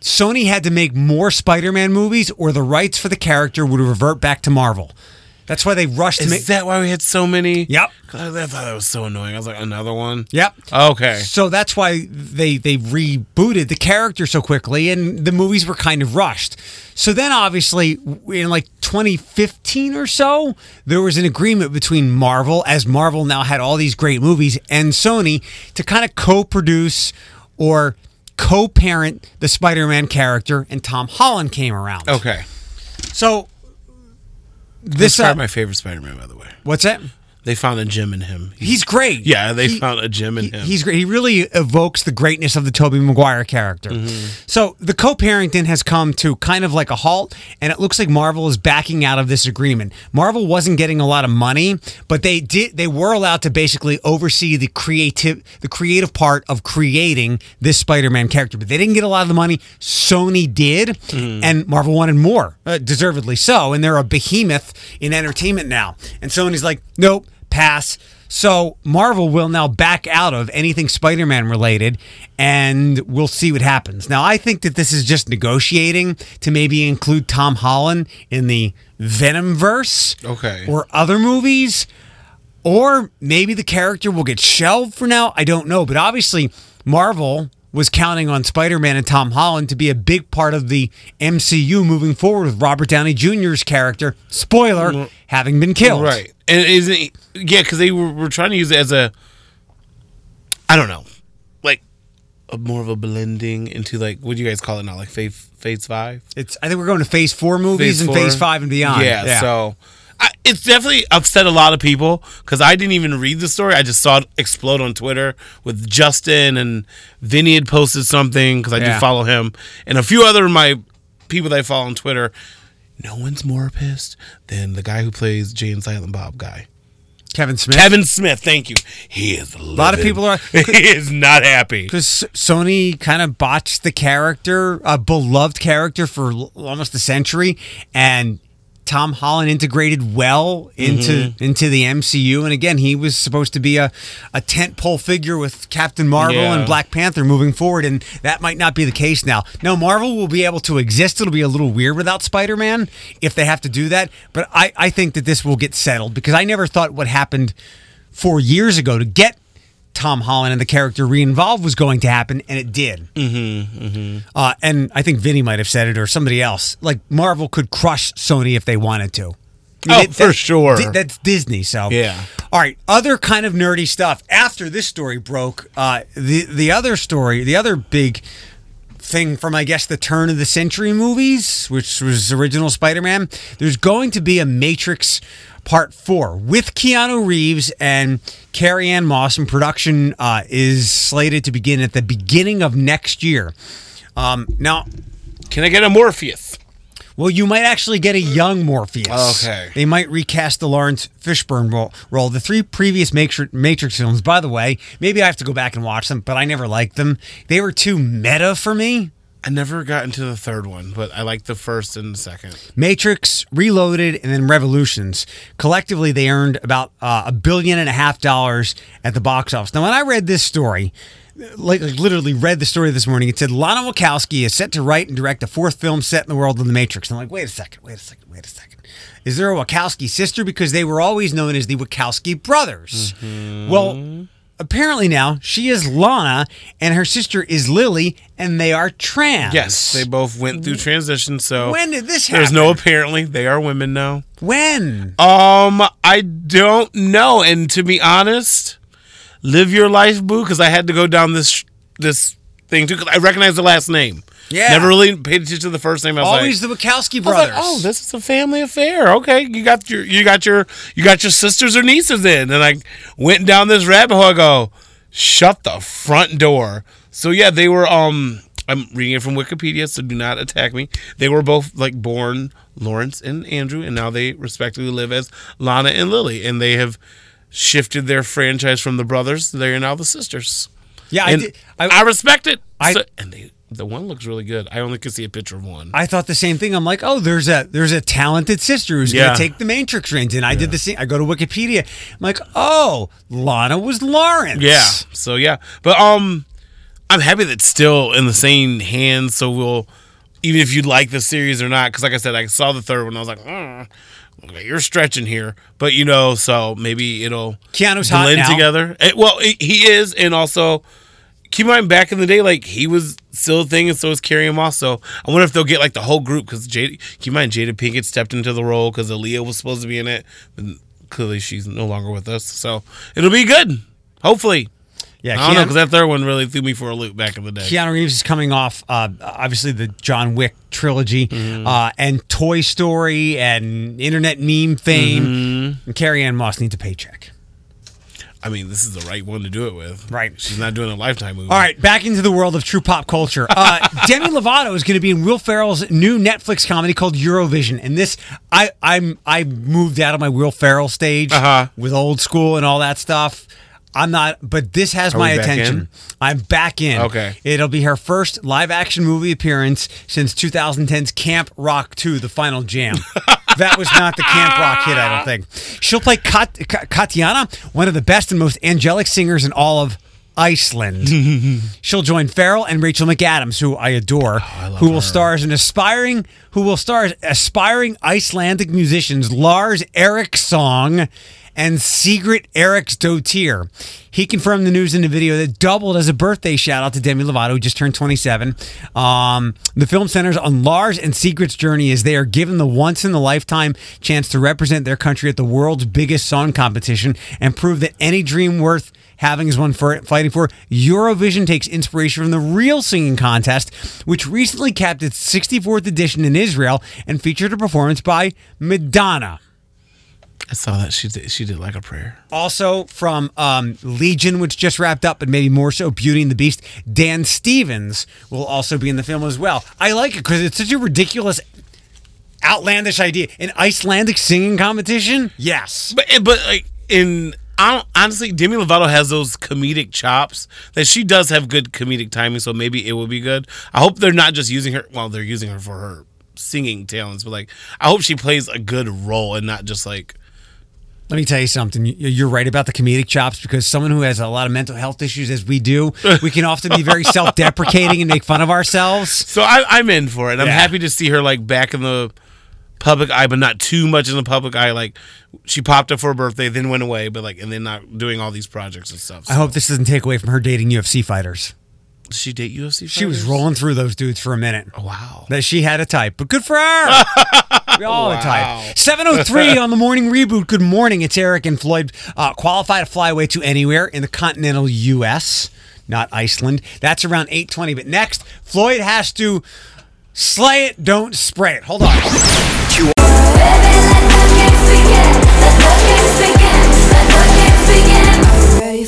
Sony had to make more Spider Man movies or the rights for the character would revert back to Marvel. That's why they rushed to Is make. that why we had so many? Yep. I thought that was so annoying. I was like, another one. Yep. Okay. So that's why they they rebooted the character so quickly, and the movies were kind of rushed. So then, obviously, in like 2015 or so, there was an agreement between Marvel, as Marvel now had all these great movies, and Sony to kind of co-produce or co-parent the Spider-Man character, and Tom Holland came around. Okay. So This is uh, my favorite Spider-Man, by the way. what's that? They found a gem in him. He's great. yeah, they He- found a gem in he- him. He's great. He really evokes the greatness of the Tobey Maguire character. Mm-hmm. So the co-parenting has come to kind of like a halt, and it looks like Marvel is backing out of this agreement. Marvel wasn't getting a lot of money, but they did. They were allowed to basically oversee the creative, the creative part of creating this Spider-Man character, but they didn't get a lot of the money. Sony did, Mm. and Marvel wanted more, uh, deservedly so. And they're a behemoth in entertainment now, and Sony's like, nope, pass. So Marvel will now back out of anything Spider-Man related, and we'll see what happens. Now, I think that this is just negotiating to maybe include Tom Holland in the Venom verse, Okay. or other movies, or maybe the character will get shelved for now. I don't know, but obviously Marvel was counting on Spider-Man and Tom Holland to be a big part of the MCU moving forward with Robert Downey Jr.'s character, spoiler, having been killed. Right. And isn't it, yeah, because they were, were trying to use it as a I don't know. Like a more of a blending into like what do you guys call it now? Like phase phase five? It's. I think we're going to Phase Four movies and four? Phase Five and beyond. Yeah, so I, it's definitely upset a lot of people because I didn't even read the story. I just saw it explode on Twitter with Justin and Vinny had posted something because I Yeah. do follow him and a few other of my people that I follow on Twitter. No one's more pissed than the guy who plays Jay and Silent Bob guy. Kevin Smith. Kevin Smith, thank you. He is a lot of people are- he is not happy. because Sony kind of botched the character, a beloved character for almost a century, and Tom Holland integrated well into Mm-hmm. into the MCU. And again, he was supposed to be a a tent pole figure with Captain Marvel Yeah. and Black Panther moving forward, and that might not be the case now. No, Marvel will be able to exist. It'll be a little weird without Spider Man if they have to do that. But I I think that this will get settled because I never thought what happened four years ago to get Tom Holland and the character re-involved was going to happen, and it did. Mm-hmm, Uh, and I think Vinny might have said it or somebody else. Like Marvel could crush Sony if they wanted to. Oh, That- for that- sure. Di- that's Disney. So Yeah. All right. Other kind of nerdy stuff. After this story broke, uh, the the other story, the other big thing from I guess the turn of the century movies, which was original Spider-Man. There's going to be a Matrix Part Four with Keanu Reeves and Carrie Ann Moss, and production uh, is slated to begin at the beginning of next year. Um, now, Can I get a Morpheus? well, you might actually get a young Morpheus. Okay. They might recast the Laurence Fishburne ro- role. The three previous Matrix, Matrix films, by the way, maybe I have to go back and watch them, but I never liked them. They were too meta for me. I never got into the third one, but I like the first and the second. Matrix, Reloaded, and then Revolutions. Collectively, they earned about uh, a billion and a half dollars at the box office. Now, when I read this story, like, like literally read the story this morning, it said Lana Wachowski is set to write and direct a fourth film set in the world of the Matrix. And I'm like, wait a second, wait a second, wait a second. Is there a Wachowski sister? Because they were always known as the Wachowski brothers. Well, apparently now she is Lana and her sister is Lily, and they are trans. Yes, they both went through transition. So When did this happen? There's no apparently. They are women now. when. Um, I don't know. And to be honest, live your life, boo. Because I had to go down this this thing too. Because I recognize the last name. Yeah. Never really paid attention to the first name. I was Always like, the Wachowski I was brothers. like, oh, this is a family affair. Okay, you got your you got your you got your sisters or nieces in, and I went down this rabbit hole. I go, shut the front door. So yeah, they were. Um, I'm reading it from Wikipedia, so do not attack me. They were both like born Lawrence and Andrew, and now they respectively live as Lana and Lily, and they have shifted their franchise from the brothers. They are now the sisters. Yeah, I, did, I, I, respect it. I- So- and they. The one looks really good. I only could see a picture of one. I thought the same thing. I'm like, oh, there's a there's a talented sister who's Yeah. gonna take the Matrix rings, and I did the same. I go to Wikipedia. I'm like, oh, Lana was Lawrence. Yeah. So yeah, but um, I'm happy that it's still in the same hands. So we'll, even if you like the series or not, because like I said, I saw the third one. I was like, mm, okay, you're stretching here, but you know, so maybe it'll Keanu's blend together. It- well, he he is, and also. Keep in mind, back in the day, like he was still a thing, and so was Carrie Moss. So I wonder if they'll get like the whole group because Jada. Keep in mind, Jada Pinkett stepped into the role because Aaliyah was supposed to be in it, but clearly she's no longer with us. So it'll be good. Hopefully, yeah. I don't know because that third one really threw me for a loop back in the day. Keanu Reeves is coming off, uh, obviously the John Wick trilogy, Mm-hmm. uh, and Toy Story, and internet meme fame. Mm-hmm. And Carrie Ann Moss needs a paycheck. I mean, this is the right one to do it with. Right. She's not doing a lifetime movie. All right, back into the world of true pop culture. Uh, Demi Lovato is going to be in Will Ferrell's new Netflix comedy called Eurovision, and this I I'm I moved out of my Will Ferrell stage Uh-huh. with old school and all that stuff. I'm not, but this has Are my attention. in? I'm back in. Okay. It'll be her first live action movie appearance since 2010's Camp Rock 2, The Final Jam. that was not the Camp Rock hit, I don't think. She'll play Kat- Ka- Katiana, one of the best and most angelic singers in all of Iceland. She'll join Ferrell and Rachel McAdams, who I adore, who will star as an aspiring who will star as aspiring Icelandic musicians Lars Eriksson and Sigrid Eriksdottir. He confirmed the news in a video that doubled as a birthday shout out to Demi Lovato, who just turned 27. Um, the film centers on Lars and Secret's journey as they are given the once in a lifetime chance to represent their country at the world's biggest song competition and prove that any dream worth having is one for fighting for. Eurovision takes inspiration from the real singing contest, which recently capped its 64th edition in Israel and featured a performance by Madonna. I saw that she did. She did like a prayer. Also from um, Legion, which just wrapped up, but maybe more so Beauty and the Beast. Dan Stevens will also be in the film as well. I like it because it's such a ridiculous, outlandish idea. An Icelandic singing competition? Yes. But eh, but like in I don't, honestly, Demi Lovato has those comedic chops that she does have good comedic timing. So maybe it will be good. I hope they're not just using her. Well, they're using her for her singing talents, but like I hope she plays a good role and not just like. Let me tell you something. You- You're right about the comedic chops because someone who has a lot of mental health issues, as we do, we can often be very self deprecating and make fun of ourselves. So I, I'm in for it. I'm Yeah. happy to see her like back in the public eye, but not too much in the public eye. Like she popped up for her birthday, then went away, but like and then not doing all these projects and stuff. I hope this doesn't take away from her dating UFC fighters. Does she date UFC. She was rolling through those dudes for a minute. Wow. That she had a type, but good for her. we all have a type. 703 on the morning reboot. Good morning. It's Eric and Floyd. Uh, qualify to fly away to anywhere in the continental U.S., not Iceland. That's around 820. But next, Floyd has to slay it, don't spray it. Hold on.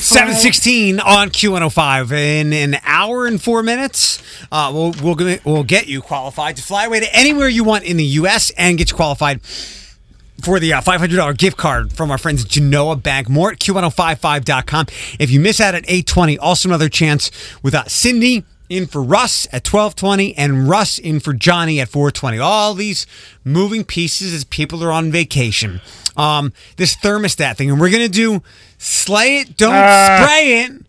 716 on Q105 in an hour and four minutes. Uh, we'll, we'll, we'll get you qualified to fly away to anywhere you want in the U.S. and get you qualified for the uh, $500 gift card from our friends Genoa Bank. More at Q1055.com. If you miss out at 820, also another chance with uh, Cindy in for Russ at 1220 and Russ in for Johnny at 420. All these moving pieces as people are on vacation. Um, this thermostat thing, and we're going to do slay it, don't spray it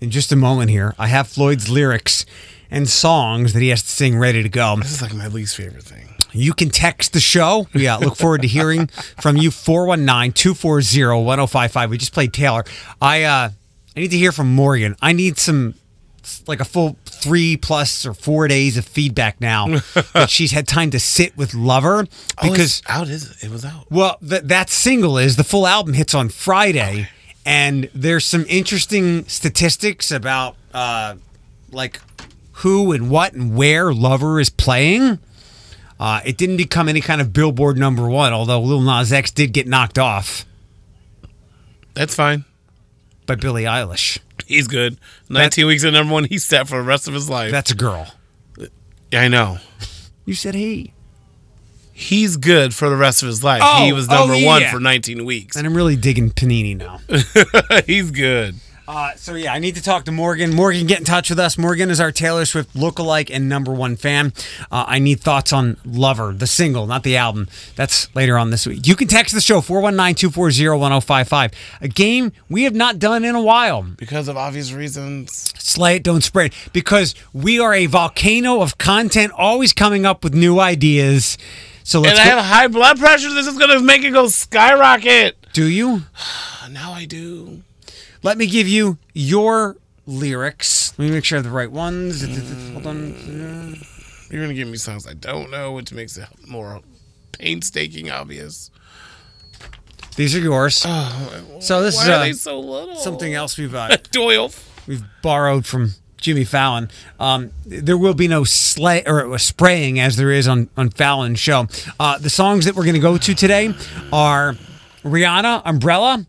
in just a moment here. I have Floyd's lyrics and songs that he has to sing ready to go. This is like my least favorite thing. You can text the show. We uh, look forward to hearing from you 419 240 1055. We just played Taylor. I uh, I need to hear from Morgan. I need some like a full three plus or four days of feedback now that she's had time to sit with Lover Oh, because it's out is it? It was out. well th- that single is the full album hits on Friday and there's some interesting statistics about uh like who and what and where Lover is playing. Uh, it didn't become any kind of Billboard number one, although Lil Nas X did get knocked off That's fine. by Billie Eilish. He's good. 19 weeks at number one. He's set for the rest of his life. That's a girl. I know. You said he. He's good for the rest of his life. Oh, he was oh, number one for 19 weeks. And I'm really digging Panini now. He's good. Uh, so yeah, I need to talk to Morgan. Morgan, get in touch with us. Morgan is our Taylor Swift lookalike and number one fan. Uh, I need thoughts on Lover, the single, not the album. That's later on this week. You can text the show 419-240-1055. A game we have not done in a while. Because of obvious reasons. Slay it, don't it. Because we are a volcano of content, always coming up with new ideas. So let's and I go. have high blood pressure. This is going to make it go skyrocket. Do you? Now I do. Let me give you your lyrics. Let me make sure I have the right ones. Hold on. You're going to give me songs I don't know, which makes it more painstaking obvious. These are yours. so this is are uh, they so little? something else we've uh, Doyle. we've borrowed from Jimmy Fallon. Um, there will be no slay or spraying as there is on on Fallon's show. Uh, the songs that we're going to go to today are Rihanna, Umbrella,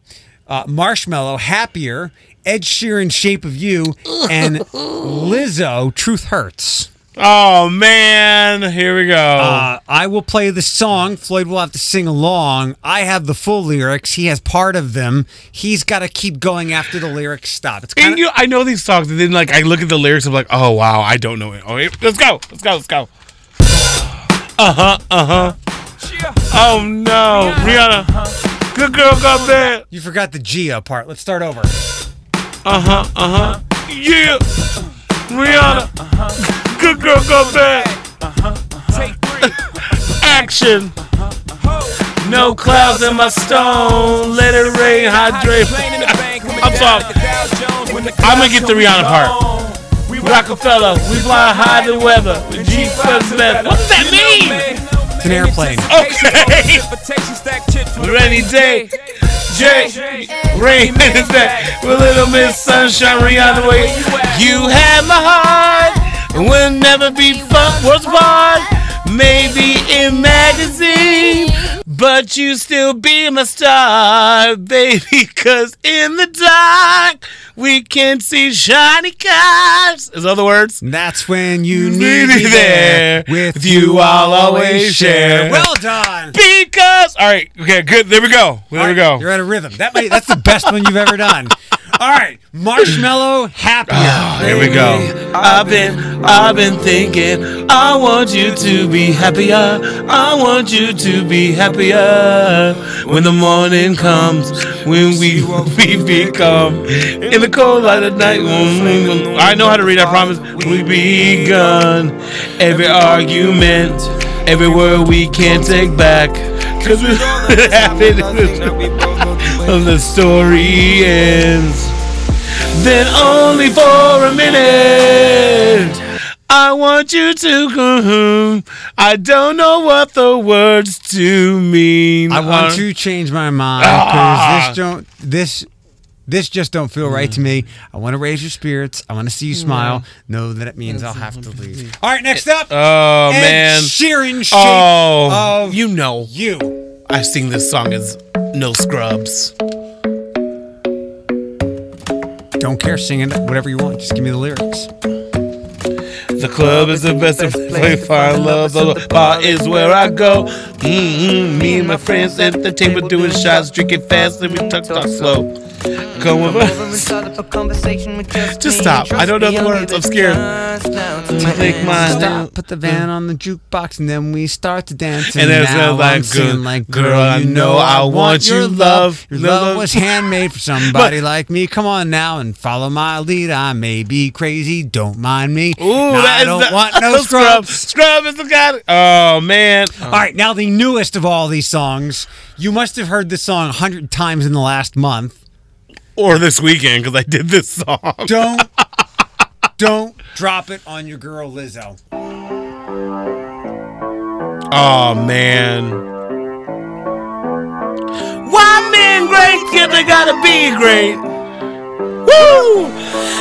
uh, Marshmello, Happier, Ed Sheeran, Shape of You, and Lizzo, Truth Hurts. Oh, man. Here we go. Uh, I will play the song. Floyd will have to sing along. I have the full lyrics. He has part of them. He's got to keep going after the lyrics stop. It's kind of. you, I know these songs, and then like I look at the lyrics, I'm like, oh wow, I don't know it. Oh, wait, let's go, let's go, let's go. Uh huh, uh huh. Oh no, Rihanna, good girl got bad. you forgot the Gia part. Let's start over. Uh huh, uh huh. Yeah, Rihanna, Uh-huh. good girl got bad. Uh-huh. Take three. Action. No clouds in my stone. Let it rain, hydrate. I'm sorry. I'm gonna get the Rihanna part. Rockefeller, we fly high in the weather. With G plus. What does that mean? It's an airplane. Okay. Rainy day. J. Rain in his back. With little Miss Sunshine, Rihanna way. You had my heart. and We'll never be fucked. What's part? Maybe in magazine. But you still be my star, baby. Cause in the dark, we can see shiny cars. Is other words? That's when you Need me there. there. With you, I'll always share. share. Well done. Because. All right. Okay, good. There we go. There we go. You're at a rhythm. That might, that's the best one you've ever done. All right, Marshmello, happier. Ah, Here we go. I've been, I've been thinking. I want you to be happier. I want you to be happier. When the morning comes, when we we become in the cold light of night. I know how to read. I promise. We begun every argument, every word we can't take back. Cause we happened. And the story ends. Then only for a minute. I want you to come. Home. I don't know what the words to mean. I want are. to change my mind because Ah. this don't this this just don't feel right to me. I want to raise your spirits. I want to see you smile. Know that it means I'll have to leave. All right, next up. Oh Ed man. Sheeran, shape Oh, of you know, you. I sing this song as no scrubs. Don't care, sing it, whatever you want. Just give me the lyrics. The club is the best place to play find love. The bar is where I go. Mm-hmm. Me and my friends at the table doing shots, drinking fast, and we talk, talk slow. Come with us. Just stop. I don't know the words. I'm scared. Take my Stop, put the van on the jukebox, and then we start to dance. And there's now like, I'm singing girl- like, girl, I know I want your love. Your Love- love was handmade for somebody like me. Come on now and follow my lead. I may be crazy, don't mind me. Ooh, Nah, that I don't the- want no scrub. Scrub is the guy. Oh man. All right, now the newest of all these songs. You must have heard this song a hundred times in the last month. Or this weekend because I did this song. Don't don't drop it on your girl Lizzo. Oh man. Why men great? Yeah, they gotta be great. Woo!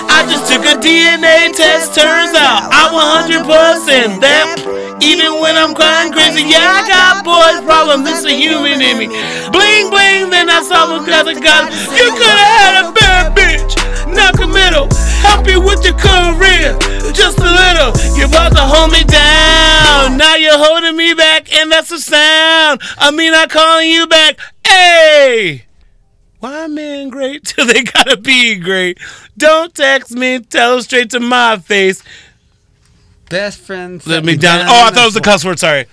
I just took a DNA test. Turns out I'm 100% that. Even when I'm crying crazy, yeah, I got boys problems. It's a human in me. Bling bling, then I saw what God got. You could have had a bad bitch. Not committal. Help you with your career. Just a little. You're about to hold me down. Now you're holding me back, and that's the sound. I mean, I'm calling you back. Hey! Why men great till they gotta be great? Don't text me, tell it straight to my face. Best friends. Let me down. Oh, I thought it was a cuss word. Sorry.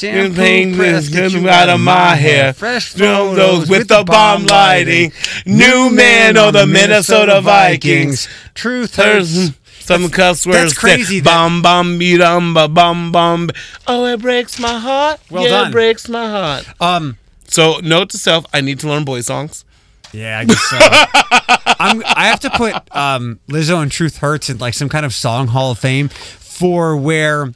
Pain press, get you out of my hair. Fresh photos those with the bomb lighting. New man on the Minnesota Vikings. Truth There's hurts. some cuss words. that's crazy that- bomb, bum be dum ba bum bum. Oh, it breaks my heart. Well yeah, done. it breaks my heart. Um. So, note to self: I need to learn boy songs. Yeah, I guess so. I'm, I have to put um, Lizzo and Truth Hurts in like some kind of song hall of fame for where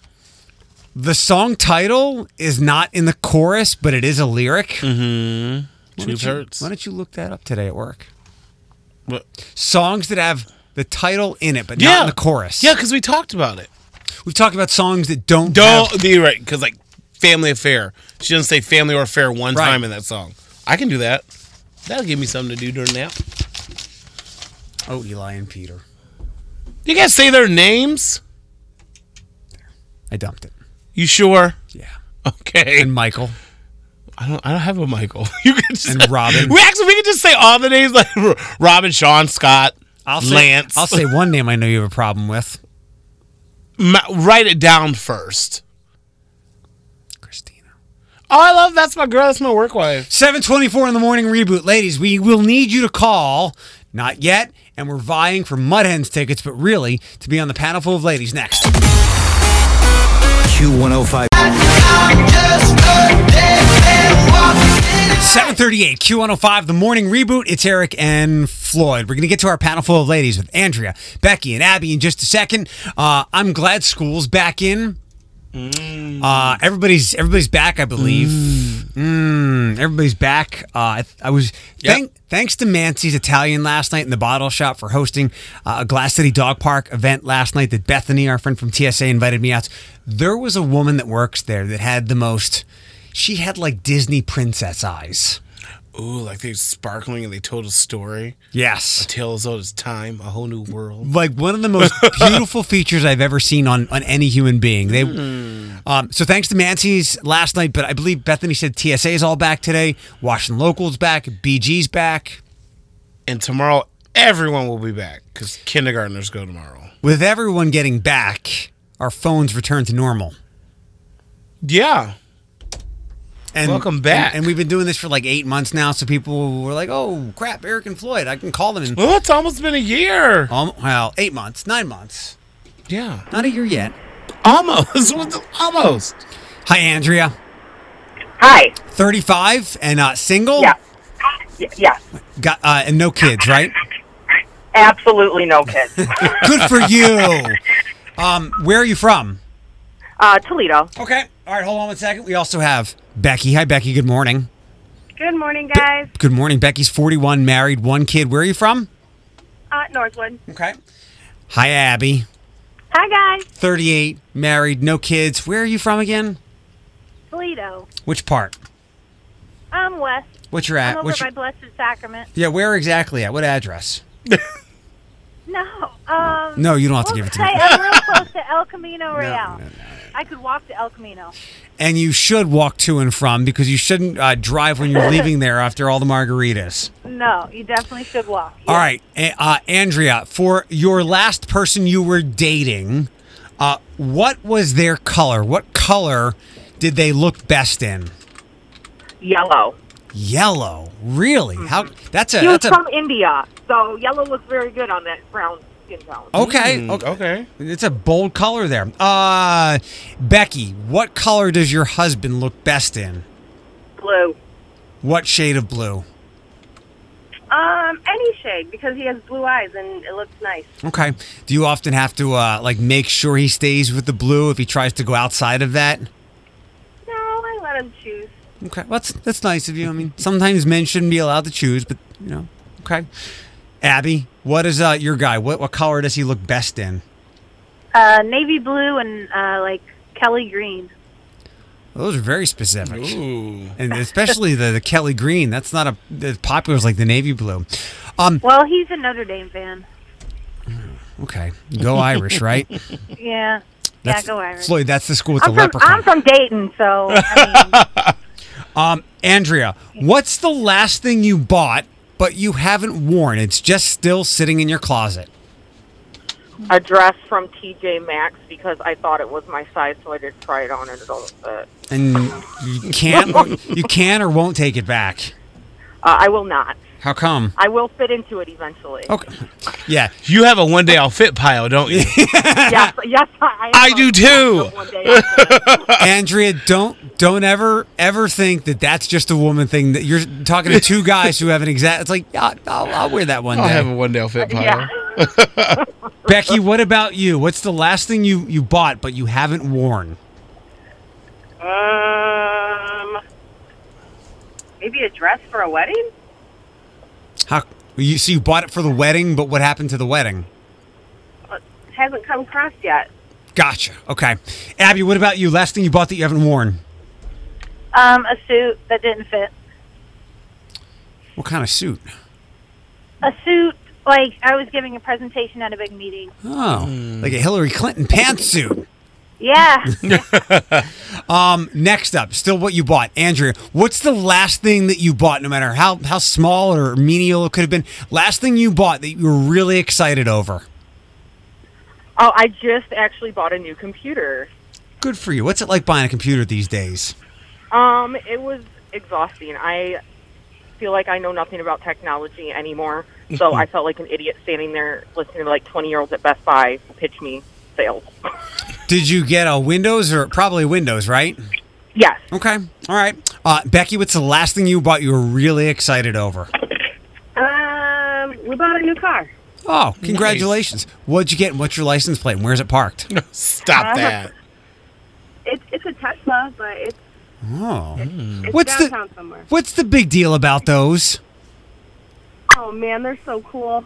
the song title is not in the chorus, but it is a lyric. Mm-hmm. Why Truth you- hurts. Why don't you look that up today at work? What? Songs that have the title in it, but not in the chorus. Yeah, because we talked about it. We've talked about songs that don't Don't have- be right because like family affair. She doesn't say family or affair one Right. time in that song. I can do that. That'll give me something to do during that. Oh, Eli and Peter. You guys say their names. I dumped it. You sure? Yeah. Okay. And Michael. I don't. I don't have a Michael. You can just And Robin. We actually we can just say all the names like Robin, Sean, Scott, I'll say, Lance. I'll say one name I know you have a problem with. Ma- write it down first. Christina. Oh, I love that's my girl. That's my work wife. 724 in the morning reboot. Ladies, we will need you to call. Not yet. And we're vying for Mud Hens tickets, but really to be on the panel full of ladies next. Q105. 738 Q105, the morning reboot. It's Eric and Floyd. We're going to get to our panel full of ladies with Andrea, Becky, and Abbie in just a second. Uh, I'm glad school's back in. Uh, everybody's everybody's back, I believe. Mm, everybody's back. Uh, I, I was thank, thanks to Mancy's Italian last night in the Bottle Shop for hosting uh, a Glass City Dog Park event last night that Bethany, our friend from TSA, invited me out. to. There was a woman that works there that had the most. She had like Disney princess eyes. Ooh, like they're sparkling and they told a story. Yes. A tale as old as time, a whole new world. like one of the most beautiful features I've ever seen on, on any human being. They, um, so thanks to Mancy's last night, but I believe Bethany said TSA is all back today. Washington Local's back. BG's back. And tomorrow, everyone will be back because kindergartners go tomorrow. With everyone getting back, our phones return to normal. Yeah. And Welcome back. And, and we've been doing this for like eight months now, so people were like, "Oh crap, Eric and Floyd, I can call them in." Well, it's almost been a year. Um, well, eight months, nine months, Yeah. not a year yet. Almost. Almost. Hi, Andrea, Hi. thirty-five and uh, single. Yeah. Yeah. Got uh, and no kids, right? Absolutely no kids. Good for you. Um, where are you from? Uh, Toledo. Okay. All right. Hold on one second. We also have Becky. Hi, Becky. Good morning. Good morning, guys. Good morning. Becky's 41, married, one kid. Where are you from? Uh, Northwood. Okay. Hi, Abbie. Hi, guys. 38, married, no kids. Where are you from again? Toledo. Which part? I'm West. What's your I'm at? over What's by your, Blessed Sacrament. yeah, where exactly at? What address? No. Um, No, you don't have to we'll give it to me. I'm real close to El Camino Real. no, no, I could walk to El Camino. And you should walk to and from because you shouldn't uh, drive when you're leaving there after all the margaritas. No, you definitely should walk. All right, A- uh, Andrea, for your last person you were dating, uh, what was their color? What color did they look best in? Yellow. Yellow. Really? How? That's a He was that's a from India, so yellow looks very good on that brown skin tone. okay. Mm, okay. okay. It's a bold color there. Uh, Becky, what color does your husband look best in? Blue. What shade of blue? Um, any shade because he has blue eyes and it looks nice. Okay. Do you often have to uh, like make sure he stays with the blue if he tries to go outside of that? No, I let him choose. Okay, well, that's that's nice of you. I mean, sometimes men shouldn't be allowed to choose, but you know, okay. Abbie, what is uh, your guy? What what color does he look best in? Uh, navy blue and uh, like Kelly green. Those are very specific, Ooh. and especially the, the Kelly green. That's not a as popular as like the navy blue. Um, Well, he's a Notre Dame fan. okay, go Irish, right? Yeah. That's, yeah, go Irish. Floyd, that's the school with I'm the from, leprechaun. I'm from Dayton, so I mean, Um, Andrea, what's the last thing you bought but you haven't worn? It's just still sitting in your closet. A dress from TJ Maxx because I thought it was my size, so I didn't try it on and it doesn't fit. And you can't you can or won't take it back. Uh, I will not. How come? I will fit into it eventually. Okay. Yeah. You have a one day I'll fit pile, don't you? yes, yes, I, I do too. One day Andrea, don't don't ever ever think that that's just a woman thing. That you're talking to two guys who have an exact. It's like yeah, I'll, I'll wear that one day. I'll day. have a one day I'll fit pile. yeah. Becky, what about you? What's the last thing you you bought but you haven't worn? Um, maybe a dress for a wedding. How you so you bought it for the wedding, but what happened to the wedding? It hasn't come across yet. Gotcha. Okay, Abbie, what about you? Last thing you bought that you haven't worn? um, a suit that didn't fit. What kind of suit? A suit like I was giving a presentation at a big meeting. Oh, like a Hillary Clinton pantsuit. Yeah. Um, next up, still what you bought, Andrea. What's the last thing that you bought, no matter how how small or menial it could have been? Last thing you bought that you were really excited over. Oh, I just actually bought a new computer. Good for you. What's it like buying a computer these days? Um, it was exhausting. I feel like I know nothing about technology anymore, so I felt like an idiot standing there listening to like twenty year olds at Best Buy pitch me sales. Did you get a Windows or probably Windows, right? yes. Okay. All right. Uh, Becky, what's the last thing you bought you were really excited over? Um, we bought a new car. Oh, congratulations. What'd you get? and What's your license plate? and Where's it parked? Stop that. It's it's a Tesla, but it's, Oh. it's What's the- downtown somewhere. What's the big deal about those? Oh man, they're so cool.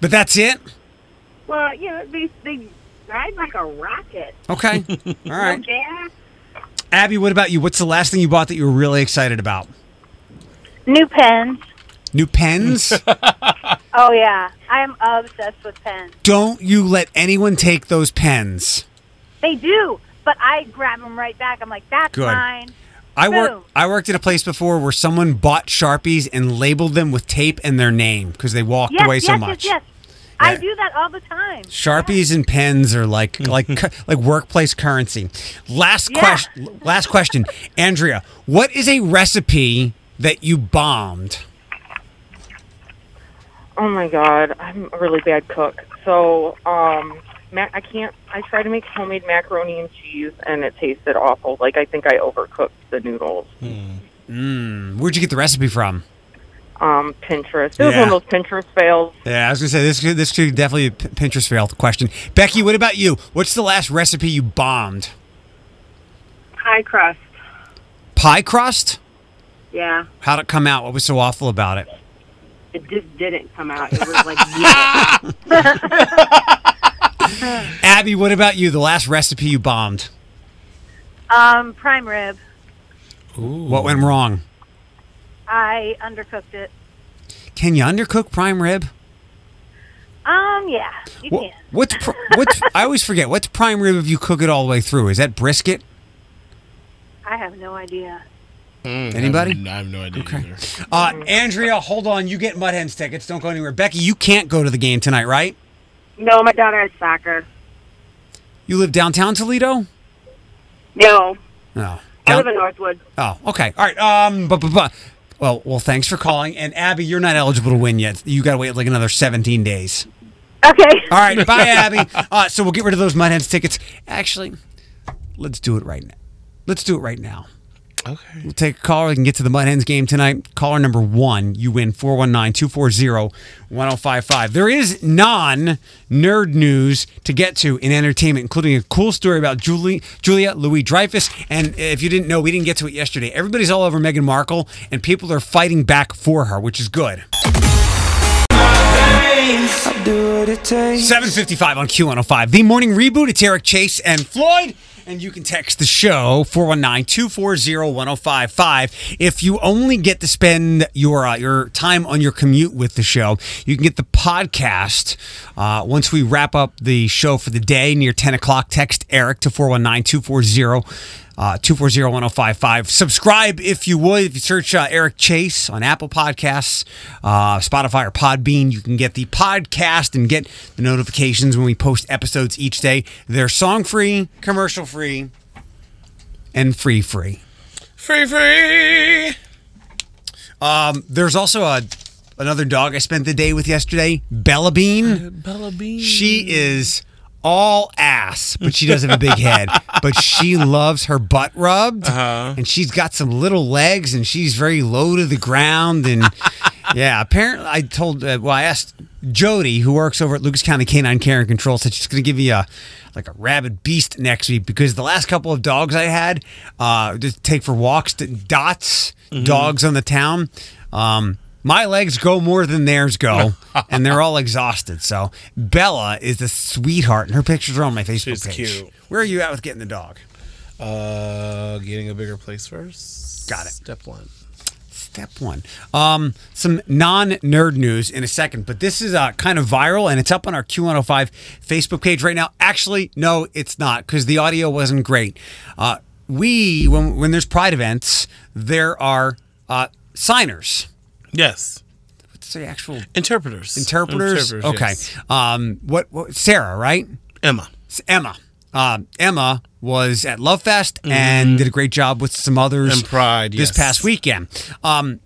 But that's it? Well, you know, they they ride like a rocket. Okay. All right. Yeah. Abbie, what about you? What's the last thing you bought that you were really excited about? New pens. New pens? Oh yeah, I am obsessed with pens. Don't you let anyone take those pens. They do, but I grab them right back. I'm like, that's Good. mine. I Boom. worked I worked at a place before where someone bought Sharpies and labeled them with tape and their name because they walked Yes, away yes, so yes, much. yes. I do that all the time. Sharpies and pens are like like like workplace currency. Last Yeah. question. Last question, Andrea. What is a recipe that you bombed? Oh my god, I'm a really bad cook. So, um, mac- I can't. I tried to make homemade macaroni and cheese, and it tasted awful. Like I think I overcooked the noodles. Mm, where'd you get the recipe from? Um, Pinterest. It was Yeah. one of those Pinterest fails. Yeah, I was gonna say this. could- This could definitely a P- Pinterest fail question. Becky, what about you? What's the last recipe you bombed? Pie crust. Pie crust? Yeah. How'd it come out? What was so awful about it? It just didn't come out. It was like yeah. Abbie, what about you? The last recipe you bombed? Um, prime rib. What went wrong? I undercooked it. Can you undercook prime rib? Um, yeah, you Wha- can. What's pr- what's? I always forget. What's prime rib if you cook it all the way through? Is that brisket? I have no idea. Anybody? I have no idea either. Uh, Andrea, hold on. You get Mud Hens tickets. Don't go anywhere. Becky, you can't go to the game tonight, right? no, my daughter has soccer. You live downtown Toledo? No, No. I Down- live in Northwood. oh, okay. All right. Um, but, but, but. Well, well, thanks for calling. And Abbie, you're not eligible to win yet. You got to wait like another 17 days. Okay. All right. Bye, Abbie. Uh, so we'll get rid of those Mud Hens tickets. Actually, let's do it right now. Let's do it right now. Okay. We'll take a caller. We can get to the Mud Hens game tonight. Caller number one, you win 419 240 1055. There is non nerd news to get to in entertainment, including a cool story about Julie, Julia Louis Dreyfus. And if you didn't know, we didn't get to it yesterday. Everybody's all over Meghan Markle, and people are fighting back for her, which is good. 755 on Q105. The morning reboot. It's Eric Chase and Floyd. And you can text the show 419 240 1055. If you only get to spend your uh, your time on your commute with the show, you can get the podcast uh, once we wrap up the show for the day near 10 o'clock. Text Eric to 419 240 uh, 240-1055. Subscribe if you would. If you search uh, Eric Chase on Apple Podcasts, uh, Spotify, or Podbean, you can get the podcast and get the notifications when we post episodes each day. They're song-free, commercial-free, and free-free. Free, free. Um, there's also a another dog I spent the day with yesterday, Bella Bean. Bella Bean. She is all ass, but she does have a big head. But she loves her butt rubbed, Uh-huh. and she's got some little legs, and she's very low to the ground. And yeah, apparently, I told uh, well, I asked Jody, who works over at Lucas County Canine Care and Control, said she's going to give you a like a rabid beast next week because the last couple of dogs I had uh, just take for walks, to dots dogs on the town. Um, my legs go more than theirs go, and they're all exhausted. So Bella is the sweetheart, and her pictures are on my Facebook She's page. cute. Where are you at with getting the dog? Uh, getting a bigger place first. Got it. Step one. Step one. Um, some non-nerd news in a second, but this is uh, kind of viral, and it's up on our Q105 Facebook page right now. Actually, no, it's not because the audio wasn't great. Uh, we when when there's Pride events, there are uh, signers. Yes. What's the actual Interpreters. interpreters? okay. yes. Um, what, what? Sarah, right? Emma. It's Emma. Um, Emma was at Love Fest and did a great job with some others. Mm-hmm. And Pride, this yes. past weekend. Um,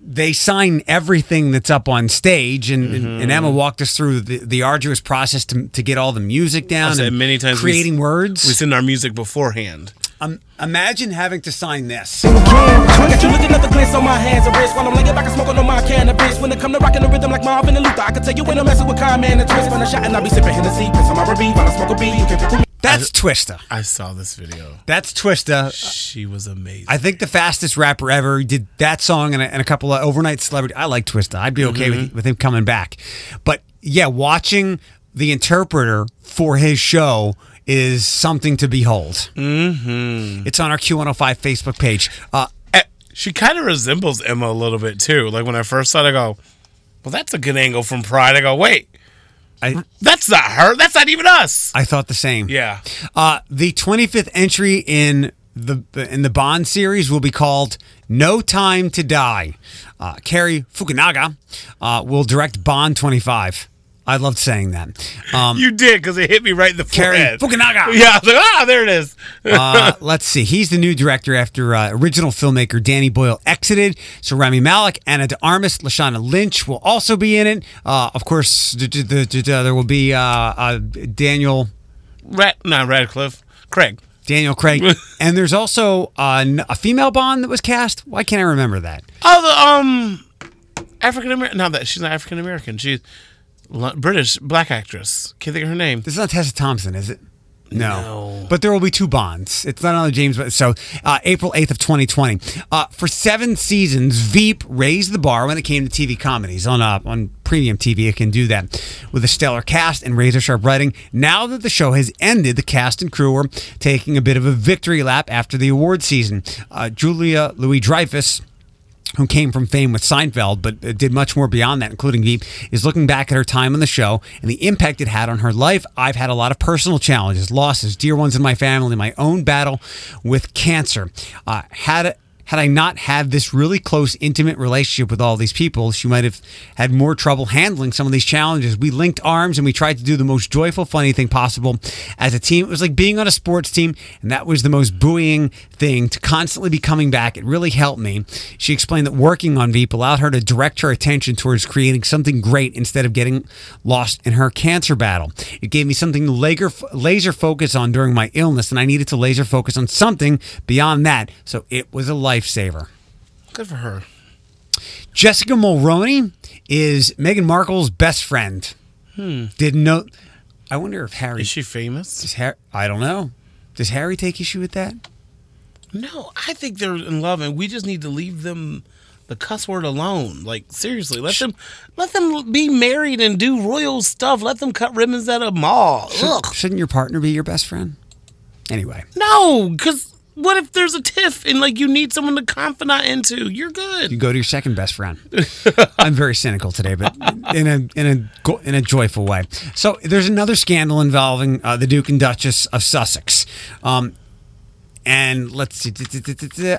they sign everything that's up on stage, and, and Emma walked us through the, the arduous process to, to get all the music down. I said and many times we- creating words. We send our music beforehand. Um, imagine having to sign this. Got you looking at the glance on my hands and wrists while I'm laying back and smoking on my cannabis. When it come to rocking the rhythm like Marvin and Luther, I can tell you when I'm messing with Carman and Twist. When I shot and I be sipping Hennessy, piss on my rubber while I smoke a beat. You can pick That's Twista. I saw this video. That's Twista. She was amazing. I think the fastest rapper ever He did that song and a, and a couple of overnight celebrity. I like Twista. I'd be okay with, with him coming back. But yeah, watching the interpreter for his show is something to behold. Mm-hmm. It's on our Q105 Facebook page. Uh, Eh, she kind of resembles Emma a little bit too. Like when I first saw it, I go, "Well, that's a good angle from Pride." I go, "Wait, I that's not her. That's not even us." I thought the same. Yeah. Uh, the 25th entry in the in the Bond series will be called No Time to Die. Uh, Cary Fukunaga uh, will direct Bond 25. I loved saying that. Um, You did because it hit me right in the Cary forehead. Fukunaga. Yeah, I was like, ah, there it is. uh, let's see. He's the new director after uh, original filmmaker Danny Boyle exited. So Rami Malek, Ana de Armas, Lashana Lynch will also be in it. Uh, of course, d- d- d- there will be uh, uh, Daniel Rat, not Radcliffe. Craig. Daniel Craig, and there's also uh, a female Bond that was cast. Why can't I remember that? Oh, the um, African American. No, that she's not African American. She's British black actress. Can't think of her name. This is not Tessa Thompson, is it? No. No. But there will be two Bonds. It's not another James Bond. So uh, April 8th of 2020. Uh, for seven seasons, Veep raised the bar when it came to TV comedies. On uh, on premium TV, it can do that. With a stellar cast and razor sharp writing, now that the show has ended, the cast and crew are taking a bit of a victory lap after the award season. Uh, Julia Louis-Dreyfus who came from fame with Seinfeld, but did much more beyond that, including Veep, is looking back at her time on the show and the impact it had on her life. I've had a lot of personal challenges, losses, dear ones in my family, my own battle with cancer. Uh, had Had I not had this really close, intimate relationship with all these people, she might have had more trouble handling some of these challenges. We linked arms and we tried to do the most joyful, funny thing possible as a team. It was like being on a sports team, and that was the most buoying thing to constantly be coming back. It really helped me. She explained that working on Veep allowed her to direct her attention towards creating something great instead of getting lost in her cancer battle. It gave me something to laser, laser focus on during my illness, and I needed to laser focus on something beyond that. So it was a lifesaver. Good for her. Jessica Mulroney is Meghan Markle's best friend. Hmm. Didn't know. I wonder if Harry Is she famous? Harry, I don't know. Does Harry take issue with that? No, I think they're in love, and we just need to leave them the cuss word alone. Like seriously, let them let them be married and do royal stuff. Let them cut ribbons at a mall. Shouldn't your partner be your best friend? Anyway, No, because what if there's a tiff and like you need someone to confidant into? You're good. you go to your second best friend. I'm very cynical today, but in a in a in a joyful way. So there's another scandal involving uh, the Duke and Duchess of Sussex. Um, and let's see,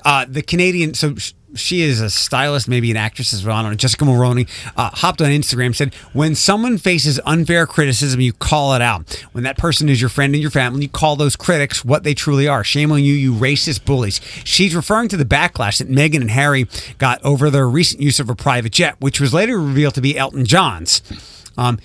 uh, the Canadian. So she is a stylist, maybe an actress as well. I don't know. Jessica Mulroney uh, hopped on Instagram said, "When someone faces unfair criticism, you call it out. When that person is your friend and your family, you call those critics what they truly are. Shame on you, you racist bullies." She's referring to the backlash that Meghan and Harry got over their recent use of a private jet, which was later revealed to be Elton John's. Um,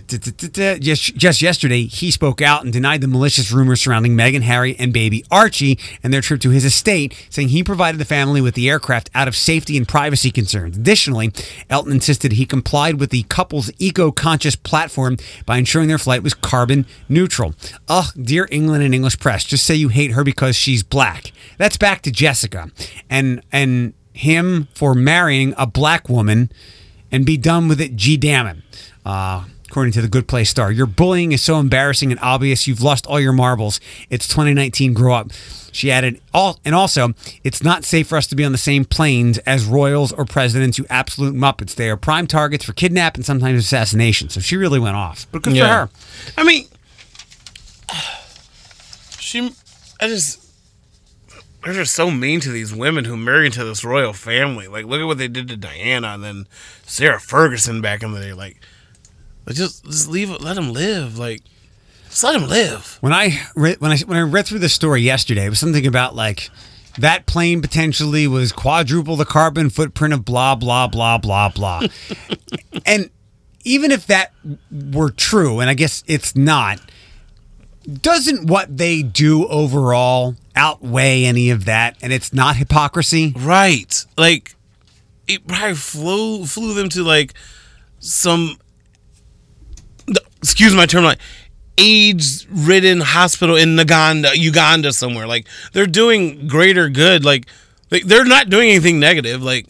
just, yesterday, he spoke out and denied the malicious rumors surrounding Meghan, Harry, and baby Archie and their trip to his estate, saying he provided the family with the aircraft out of safety and privacy concerns. Additionally, Elton insisted he complied with the couple's eco conscious platform by ensuring their flight was carbon neutral. Ugh, dear England and English press, just say you hate her because she's black. That's back to Jessica and and him for marrying a black woman and be done with it. G damn it. Uh, according to the Good Place Star, your bullying is so embarrassing and obvious. You've lost all your marbles. It's 2019. Grow up. She added, all and also, it's not safe for us to be on the same planes as royals or presidents. You absolute muppets. They are prime targets for kidnap and sometimes assassination. So she really went off. But good for her. I mean, she. I just. They're just so mean to these women who marry into this royal family. Like, look at what they did to Diana and then Sarah Ferguson back in the day. Like, like, just just leave it. Let them live. Like, just let them live. When I read when I when I read through the story yesterday, it was something about like that plane potentially was quadruple the carbon footprint of blah blah blah blah blah. and even if that were true, and I guess it's not, doesn't what they do overall outweigh any of that? And it's not hypocrisy, right? Like, it probably flew flew them to like some. Excuse my term, like AIDS-ridden hospital in Uganda, Uganda somewhere. Like they're doing greater good. Like they, they're not doing anything negative. Like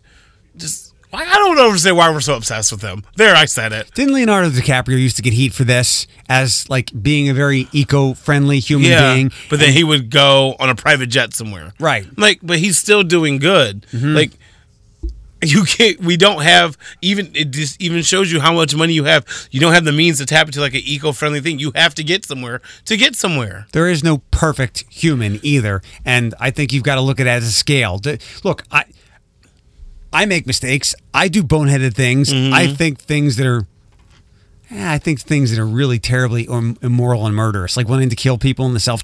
just I I don't understand why we're so obsessed with them. There, I said it. Didn't Leonardo DiCaprio used to get heat for this as like being a very eco-friendly human Yeah, being? but then he would go on a private jet somewhere. Right. Like, but he's still doing good. Mm-hmm. Like, you can't. We don't have even. It just even shows you how much money you have. You don't have the means to tap into like an eco-friendly thing. You have to get somewhere to get somewhere. There is no perfect human either, and I think you've got to look at it as a scale. Look, I I make mistakes. I do boneheaded things. I think things that are. eh, I think things that are really terribly immoral and murderous, like wanting to kill people in the self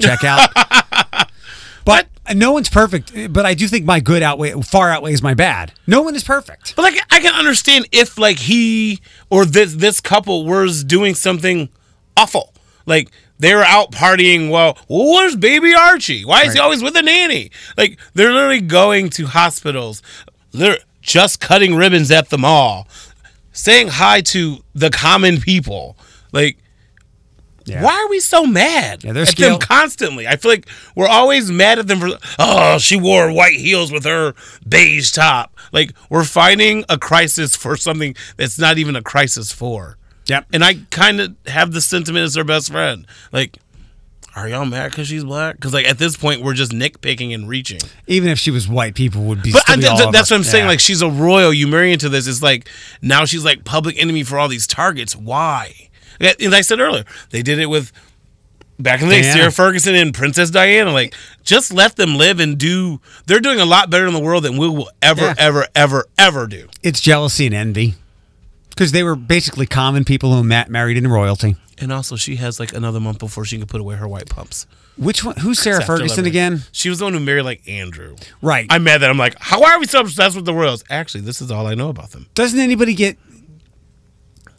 but no one's perfect. But I do think my good outweigh far outweighs my bad. No one is perfect. But like, I can understand if like he or this this couple was doing something awful. Like they were out partying. Well, where's baby Archie? Why is he always with a nanny? Like they're literally going to hospitals, they're just cutting ribbons at the mall, saying hi to the common people. Like. Why are we so mad Yeah, at scale- them constantly? I feel like we're always mad at them for oh she wore white heels with her beige top. Like we're finding a crisis for something that's not even a crisis for. Yep. And I kind of have the sentiment as their best friend. Like, are y'all mad because she's black? Because like at this point we're just nitpicking and reaching. Even if she was white, people would be. But I, th- th- that's what I'm her. saying. Yeah. Like she's a royal. You marry into this. It's like now she's like public enemy for all these targets. Why? And I said earlier, they did it with back in the day, Sarah Ferguson and Princess Diana, like just let them live and do. They're doing a lot better in the world than we will ever, Yeah. ever, ever, ever do. It's jealousy and envy because they were basically common people who ma- married into royalty. And also, she has like another month before she can put away her white pumps. Which one? Who's Sarah Ferguson again? She was the one who married like Andrew. Right. I'm mad that I'm like, how are we so obsessed with the royals? Actually, this is all I know about them. Doesn't anybody get?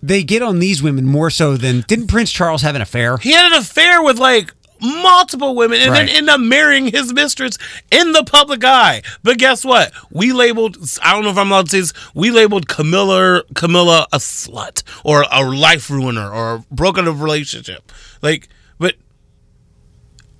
They get on these women more so than didn't Prince Charles have an affair? He had an affair with like multiple women and Right. then end up marrying his mistress in the public eye. But guess what? We labeled I don't know if I'm allowed to say this, we labeled Camilla Camilla a slut or a life ruiner or a broken up relationship. Like but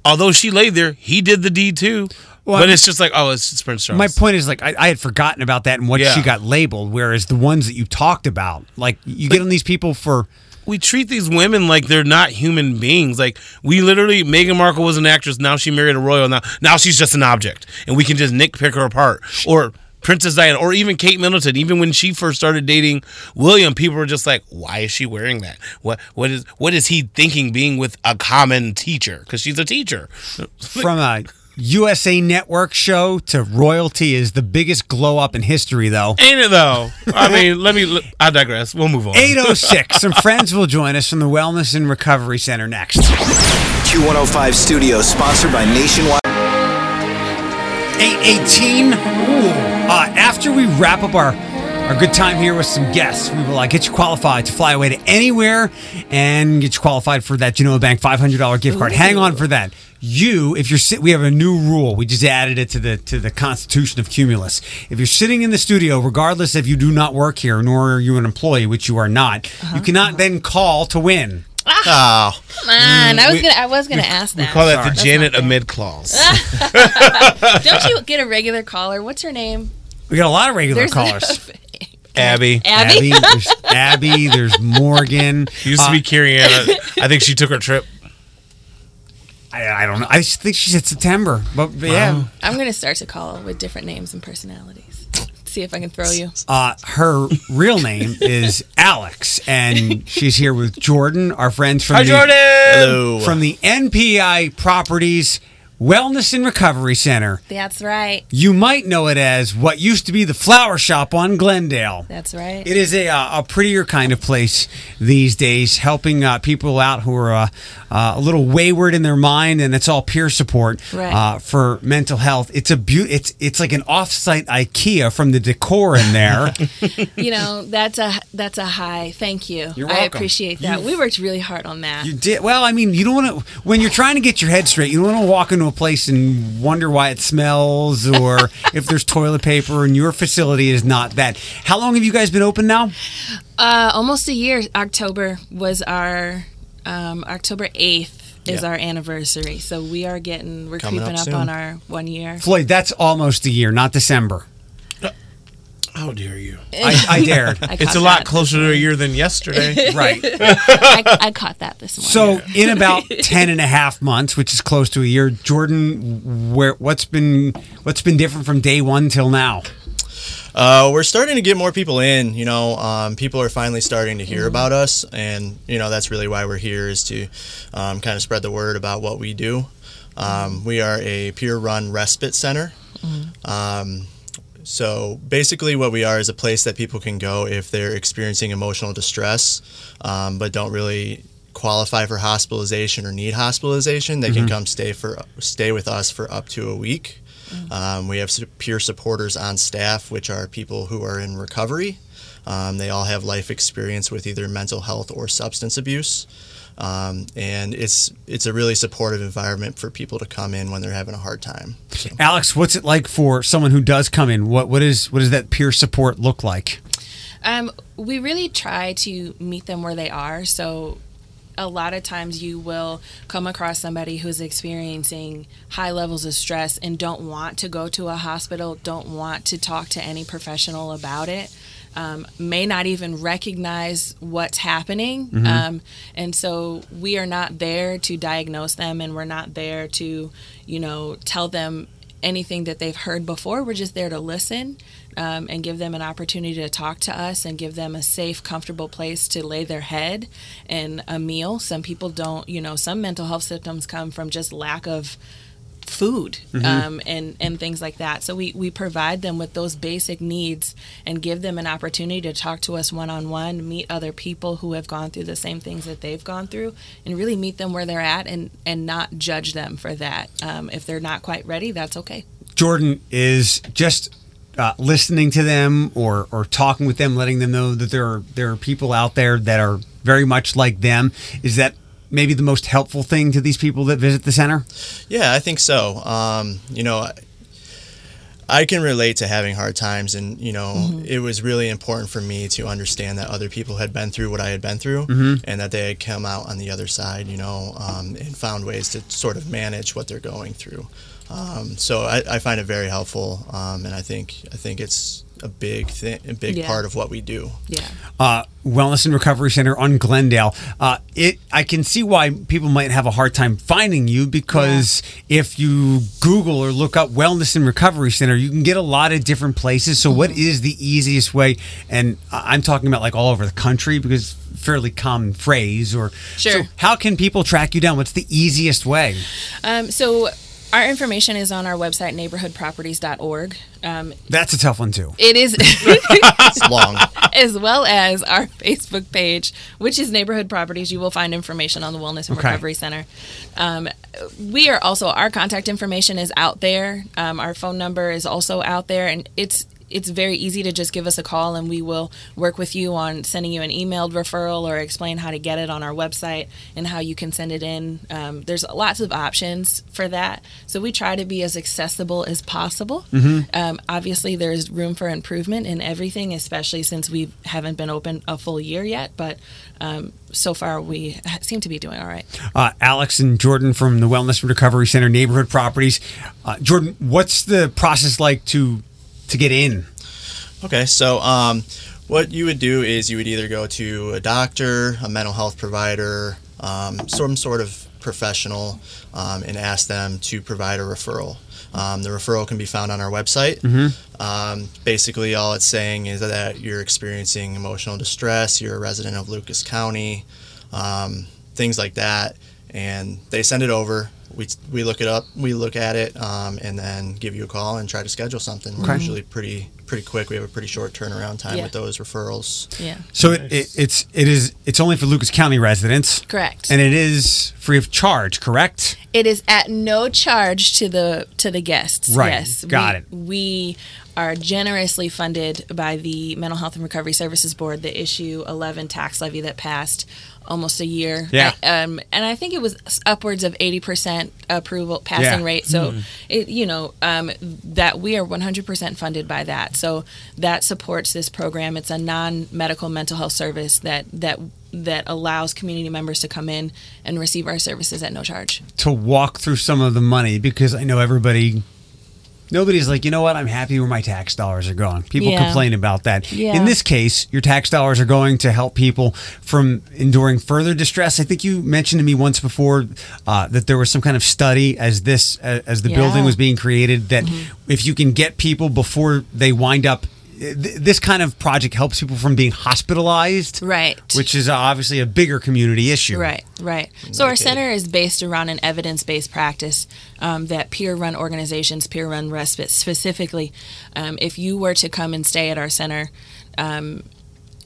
although she laid there, he did the deed too. Well, but I'm- it's just like, oh, it's just Prince Charles. My point is like I, I had forgotten about that and what Yeah. she got labeled. Whereas the ones that you talked about, like you get on these people for we treat these women like they're not human beings. Like we literally, Meghan Markle was an actress. Now she married a royal. Now, now she's just an object, and we can just nitpick her apart. Or Princess Diana, or even Kate Middleton. Even when she first started dating William, people were just like, "Why is she wearing that? What what is what is he thinking being with a common teacher? Because she's a teacher." from a USA Network show to royalty is the biggest glow up in history, though. Ain't it though? I mean, let me. I digress. We'll move on. 806. Some friends will join us from the Wellness and Recovery Center next. Q105 Studios, sponsored by Nationwide. 818. Uh, after we wrap up our, our good time here with some guests, we will uh, get you qualified to fly away to anywhere and get you qualified for that Genoa Bank $500 gift card. Hang on for that. You, if you're sitting, we have a new rule. We just added it to the to the Constitution of Cumulus. If you're sitting in the studio, regardless if you do not work here, nor are you an employee, which you are not, you uh-huh. cannot then call to win. Oh, Come on, I was we- gonna. I was gonna ask We call that the That's Janet not fair. Amid clause. Don't you get a regular caller? What's her name? We got a lot of regular There's- callers. Abby. Abby? there's Abby. There's Morgan. Used to Uh, be Carrie Ann. I think she took her trip. I, I don't know. I think she said September, but, but yeah. I'm gonna start to call with different names and personalities. See if I can throw you. Uh, her real name is Alex, and she's here with Jordan, our friends from Hi, the Jordan. Hello. from the NPI Properties Wellness and Recovery Center. That's right. You might know it as what used to be the Flower Shop on Glendale. That's right. It is a, uh, a prettier kind of place these days, helping uh, people out who are uh, uh, a little wayward in their mind, and it's all peer support Right. uh, for mental health. It's a beau- It's it's like an off-site IKEA from the decor in there. you know that's a that's a high. Thank you. You're I appreciate that. You- we worked really hard on that. you did well. I mean, you don't want to when you're trying to get your head straight. You don't want to walk into a place and wonder why it smells or if there's toilet paper. And your facility is not that. How long have you guys been open now? Uh, almost a year. October was our um, October eighth is Yeah. our anniversary. So we are getting we're Coming creeping up up, on our one year. Floyd, that's almost a year, not December. How dare you? I, I dared. I It's a lot that. closer to a year than yesterday. right. I, I caught that this morning. So in about 10 and a half months, which is close to a year, Jordan, where what's been what's been different from day one till now? Uh, we're starting to get more people in. You know, um, people are finally starting to hear about us, and you know that's really why we're here is to um, kind of spread the word about what we do. Um, we are a peer-run respite center. Um, so basically, what we are is a place that people can go if they're experiencing emotional distress, um, but don't really qualify for hospitalization or need hospitalization. They can come stay for stay with us for up to a week. Um, we have peer supporters on staff, which are people who are in recovery. Um, they all have life experience with either mental health or substance abuse. Um, and it's it's a really supportive environment for people to come in when they're having a hard time. So. Alex, what's it like for someone who does come in? What what is what does that peer support look like? Um, we really try to meet them where they are. So, a lot of times you will come across somebody who's experiencing high levels of stress and don't want to go to a hospital, don't want to talk to any professional about it. Um, may not even recognize what's happening. Um, and so we are not there to diagnose them and we're not there to, you know, tell them anything that they've heard before. We're just there to listen um, and give them an opportunity to talk to us and give them a safe, comfortable place to lay their head and a meal. Some people don't, you know, some mental health symptoms come from just lack of food Mhm. um, and and things like that. So we we provide them with those basic needs and give them an opportunity to talk to us one on one, meet other people who have gone through the same things that they've gone through, and really meet them where they're at and and not judge them for that. Um, if they're not quite ready, that's okay. Jordan is just uh, listening to them or or talking with them, letting them know that there are there are people out there that are very much like them. Is that maybe the most helpful thing to these people that visit the center? Yeah, I think so. Um, you know, I- I can relate to having hard times, and you know, Mhm. it was really important for me to understand that other people had been through what I had been through, Mhm. and that they had come out on the other side. You know, um, and found ways to sort of manage what they're going through. Um, so I, I find it very helpful, um, and I think I think it's a big thing, a big Yeah. part of what we do. Yeah. uh, Wellness and Recovery Center on Glendale. Uh, it I can see why people might have a hard time finding you because if you Google or look up Wellness and Recovery Center, you can get a lot of different places. So, what is the easiest way? And I- I'm talking about like all over the country because fairly common phrase. Or Sure. So, how can people track you down? What's the easiest way? Um, so our information is on our website neighborhoodproperties.org. Um, That's a tough one too. It is it's long. As well as our Facebook page, which is Neighborhood Properties. You will find information on the Wellness and Okay. Recovery Center. Um, we are also our contact information is out there. Um, our phone number is also out there, and it's it's very easy to just give us a call, and we will work with you on sending you an emailed referral or explain how to get it on our website and how you can send it in. Um, there's lots of options for that, so we try to be as accessible as possible. Mhm. Um, obviously, there's room for improvement in everything, especially since we haven't been open a full year yet. But um, so far, we seem to be doing all right. uh, Alex and Jordan from the Wellness and Recovery Center Neighborhood Properties. Uh, Jordan, what's the process like to to get in? Okay, so um, what you would do is you would either go to a doctor, a mental health provider, um, some sort of professional, um, and ask them to provide a referral. Um, the referral can be found on our website. Mhm. Um, basically, all it's saying is that you're experiencing emotional distress, you're a resident of Lucas County, um, things like that, and they send it over. We, we look it up, we look at it, um, and then give you a call and try to schedule something. We're Okay. usually pretty pretty quick. We have a pretty short turnaround time Yeah. with those referrals. Yeah. So it, it, it's it is it's only for Lucas County residents, Correct. and it is free of charge. Correct. It is at no charge to the to the guests. Right. Yes. Got we, it. We are generously funded by the Mental Health and Recovery Services Board, the issue 11 tax levy that passed almost a year. Yeah. I- um, and I think it was upwards of 80% approval passing Yeah. rate. So, Mhm. it, you know, um, that we are 100% funded by that. So that supports this program. It's a non-medical mental health service that that that allows community members to come in and receive our services at no charge. To walk through some of the money because I know everybody. Nobody's like, you know what? I'm happy where my tax dollars are going. People Yeah. complain about that. Yeah. In this case, your tax dollars are going to help people from enduring further distress. I think you mentioned to me once before uh, that there was some kind of study as this as the building was being created that if you can get people before they wind up. Th- This kind of project helps people from being hospitalized, Right. Which is obviously a bigger community issue, Right, right. So our center is based around an evidence-based practice um, that peer-run organizations, peer-run respite specifically. Um, if you were to come and stay at our center. Um,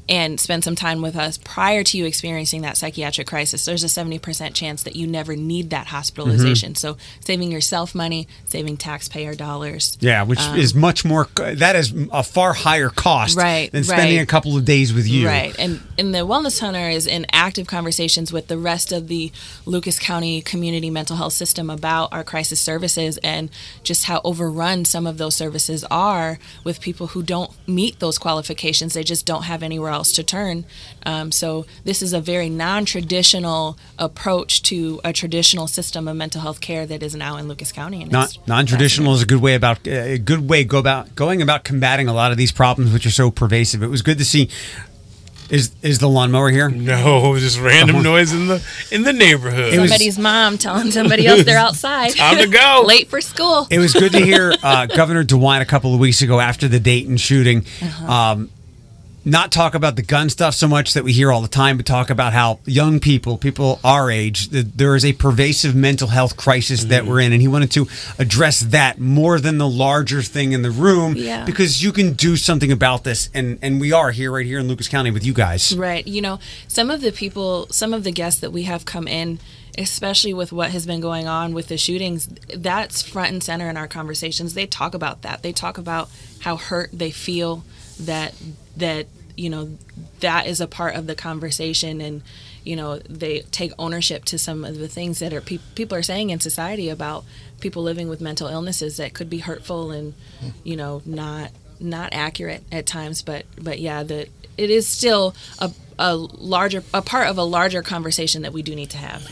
and spend some time with us prior to you experiencing that psychiatric crisis, there's a 70% chance that you never need that hospitalization. Mhm. So, saving yourself money, saving taxpayer dollars. Yeah, which Um, is much more. That is a far higher cost, Right, than spending right. a couple of days with you. Right. And and the Wellness Center is in active conversations with the rest of the Lucas County community mental health system about our crisis services and just how overrun some of those services are with people who don't meet those qualifications. They just don't have anywhere else to turn. Um, so this is a very non-traditional approach to a traditional system of mental health care that is now in Lucas County. And Non- non-traditional is a good way about a good way go about going about combating a lot of these problems which are so pervasive. It was good to see Is is the lawnmower here? No, just random noise in the in the neighborhood. It Somebody's mom telling somebody else they're outside. Time to go. Late for school. It was good to hear uh, Governor DeWine a couple of weeks ago after the Dayton shooting. Uh-huh. Um, not talk about the gun stuff so much that we hear all the time, but talk about how young people, people our age, th- there is a pervasive mental health crisis that Mm-hmm. we're in, and he wanted to address that more than the larger thing in the room, Yeah. because you can do something about this, and and we are here right here in Lucas County with you guys. Right. You know, some of the people, some of the guests that we have come in, especially with what has been going on with the shootings, that's front and center in our conversations. They talk about that. They talk about how hurt they feel that that you know that is a part of the conversation and you know they take ownership to some of the things that are pe- people are saying in society about people living with mental illnesses that could be hurtful and you know not not accurate at times. But but yeah that it is still a, a larger a part of a larger conversation that we do need to have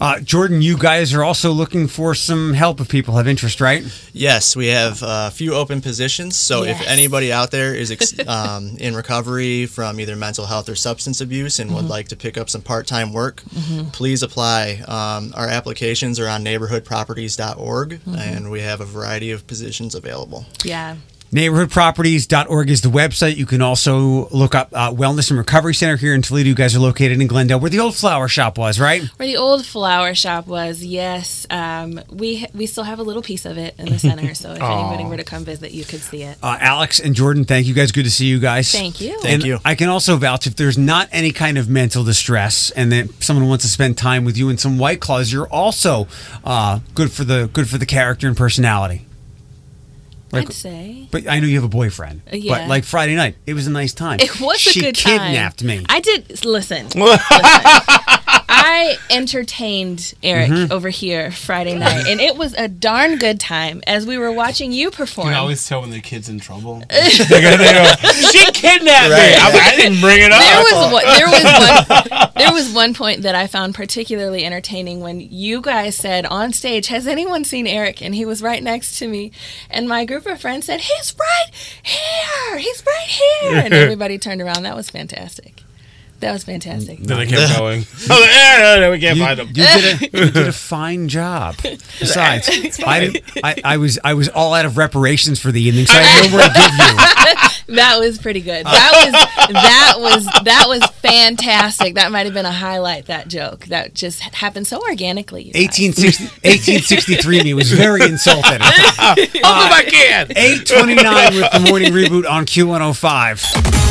Uh, Jordan, you guys are also looking for some help if people have interest, right? Yes, we have a few open positions. So Yes. if anybody out there is ex- um, in recovery from either mental health or substance abuse and would Mhm. like to pick up some part-time work, Mhm. please apply. Um, our applications are on neighborhoodproperties.org, Mhm. and we have a variety of positions available. yeah Neighborhoodproperties.org is the website. You can also look up uh, Wellness and Recovery Center here in Toledo. You guys are located in Glendale, where the old flower shop was, right? Where the old flower shop was, yes. Um, we we still have a little piece of it in the center, so if anybody were to come visit, you could see it. Uh, Alex and Jordan, thank you guys. Good to see you guys. Thank you. Thank And you. I can also vouch if there's not any kind of mental distress and that someone wants to spend time with you in some white claws, you're also uh, good for the good for the character and personality. I'd say. But I know you have a boyfriend. Uh, yeah. But like Friday night, it was a nice time. It was she a good time. kidnapped me. I did listen. listen. I entertained Eric Mhm. over here Friday night, and it was a darn good time as we were watching you You perform. can always tell when the kid's in trouble. they go, they go, she kidnapped me. Right. I'm like, I didn't bring it up. There was one, there was one there was one point that I found particularly entertaining when you guys said on stage, "Has anyone seen Eric?" and he was right next to me, and my group of friends said, "He's right here. He's right here," and everybody turned around. That was fantastic. That was fantastic. Then they kept going. oh, was eh, no, no, we can't you, find them. You did a you did a fine job. Besides, I, didn't- I I was I was all out of reparations for the evening, so I had nowhere to give you. that was pretty good. That was that was that was fantastic. That might have been a highlight. That joke that just happened so organically. 1860, 1863 me was very insulted. I'll my uh, can. 829 with the morning reboot on Q105.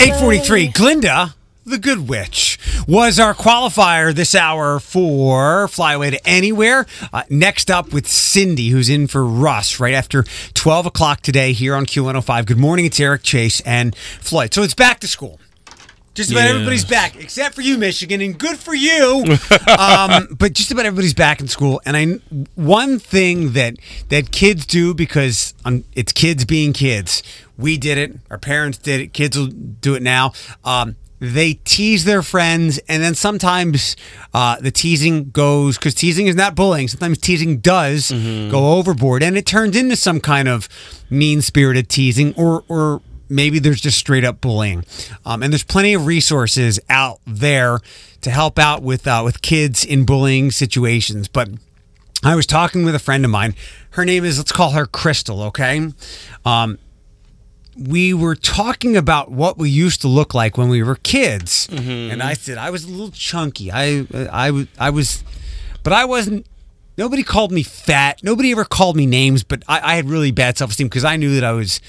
843, Glinda, the Good Witch, was our qualifier this hour for Fly Away to Anywhere. Uh, next up with Cindy, who's in for Russ right after 12 o'clock today here on Q105. Good morning, it's Eric Chase and Floyd. So it's back to school. Just about Yeah. everybody's back, except for you, Michigan, and good for you. um, but just about everybody's back in school, and I one thing that that kids do because um, it's kids being kids. We did it. Our parents did it. Kids will do it now. Um, they tease their friends, and then sometimes uh, the teasing goes because teasing is not bullying. Sometimes teasing does go overboard, and it turns into some kind of mean spirited teasing or or maybe there's just straight up bullying. Um, and there's plenty of resources out there to help out with uh, with kids in bullying situations. But I was talking with a friend of mine. Her name is let's call her Crystal. Okay. Um, we were talking about what we used to look like when we were kids, mm-hmm. and I said I was a little chunky. I I was I was, but I wasn't. Nobody called me fat. Nobody ever called me names, but I, I had really bad self esteem because I knew that I was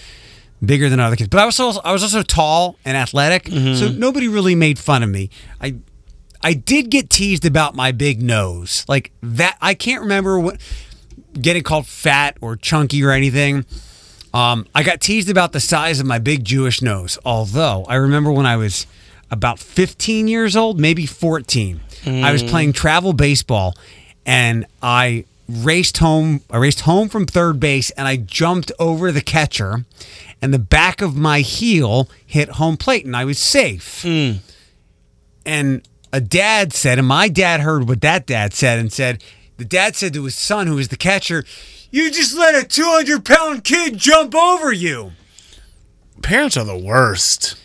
bigger than other kids. But I was also I was also tall and athletic, mm-hmm. so nobody really made fun of me. I I did get teased about my big nose, like that. I can't remember what getting called fat or chunky or anything. Um, I got teased about the size of my big Jewish nose. Although I remember when I was about 15 years old, maybe 14, I was Mm. playing travel baseball, and I raced home. I raced home from third base, and I jumped over the catcher, and the back of my heel hit home plate, and I was safe. And a dad said, and my dad heard what that dad said, and said, the dad said to his son, who was the catcher, "You just let a 200 pound kid jump over you." Parents are the worst.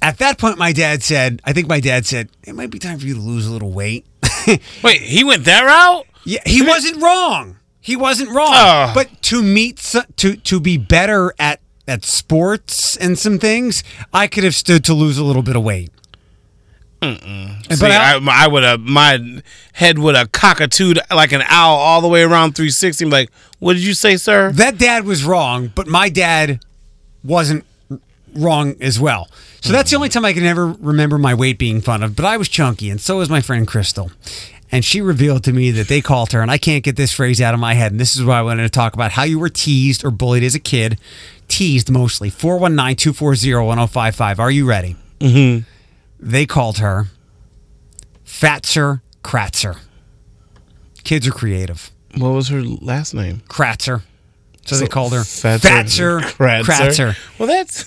At that point, my dad said, I think my dad said, it might be time for you to lose a little weight. Wait, he went that route? Yeah, he wasn't wrong. He wasn't wrong. Oh. But to meet to to be better at at sports and some things, I could have stood to lose a little bit of weight. See, But I, I- I would have my head would have cockatooed like an owl all the way around 360. I'm like, what did you say, sir? That dad was wrong, but my dad wasn't wrong as well. So that's the only time I can ever remember my weight being fun of. But I was chunky, and so was my friend Crystal. And she revealed to me that they called her, and I can't get this phrase out of my head. And this is why I wanted to talk about how you were teased or bullied as a kid. Teased mostly. 419 240 1055. Are you ready? Mm-hmm. They called her Fatser Kratzer. Kids are creative. What was her last name? Kratzer. So, they called her Fatser Fatser Kratzer. Kratzer. Well, that's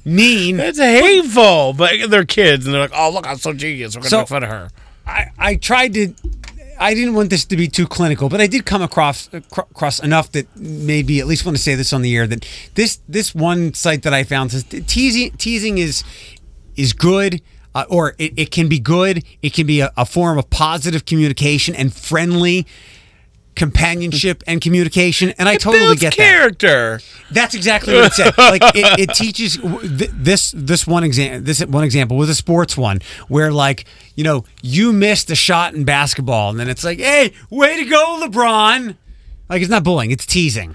mean. That's hateful. But they're kids, and they're like, "Oh, look, I'm so genius. We're gonna So- make fun of her." I, I tried to. I didn't want this to be too clinical, but I did come across across enough that maybe at least want to say this on the air that this this one site that I found says teasing teasing is is good. Uh, or it, it can be good. It can be a, a form of positive communication and friendly companionship and communication. And I totally builds get that. character. That's exactly what it said. Like it, it teaches th- this this one example. This one example was a sports one where like you know you missed a shot in basketball and then it's like, hey, way to go, LeBron. Like it's not bullying, it's teasing.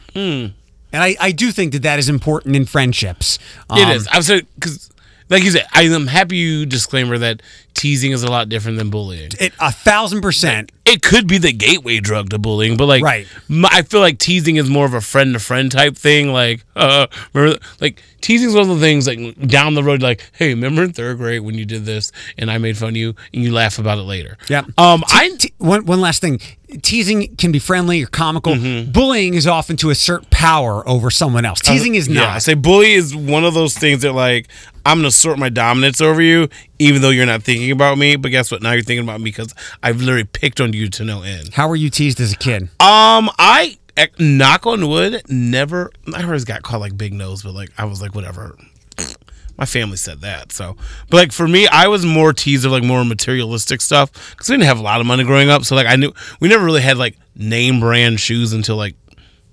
And I, I do think that that is important in friendships. it Um, is. I was because, like you said, I am happy you disclaimer that teasing is a lot different than bullying. It, a thousand percent. It could be the gateway drug to bullying, but like, Right. I feel like teasing is more of a friend to friend type thing. Like, uh, remember, like teasing is one of the things like down the road, like, hey, remember in third grade when you did this and I made fun of you, and you laugh about it later. Yeah. Um, I one one last thing. Teasing can be friendly or comical. Mm-hmm. Bullying is often to assert power over someone else. Teasing is Uh, Yeah, not. I say bully is one of those things that like I'm gonna assert my dominance over you, even though you're not thinking about me. But guess what? Now you're thinking about me because I've literally picked on you to no end. How were you teased as a kid? Um, I eh, knock on wood, never. I always got called like big nose, but like I was like whatever. My family said that, so. But like for me, I was more teased of like more materialistic stuff because we didn't have a lot of money growing up. So like I knew we never really had like name brand shoes until like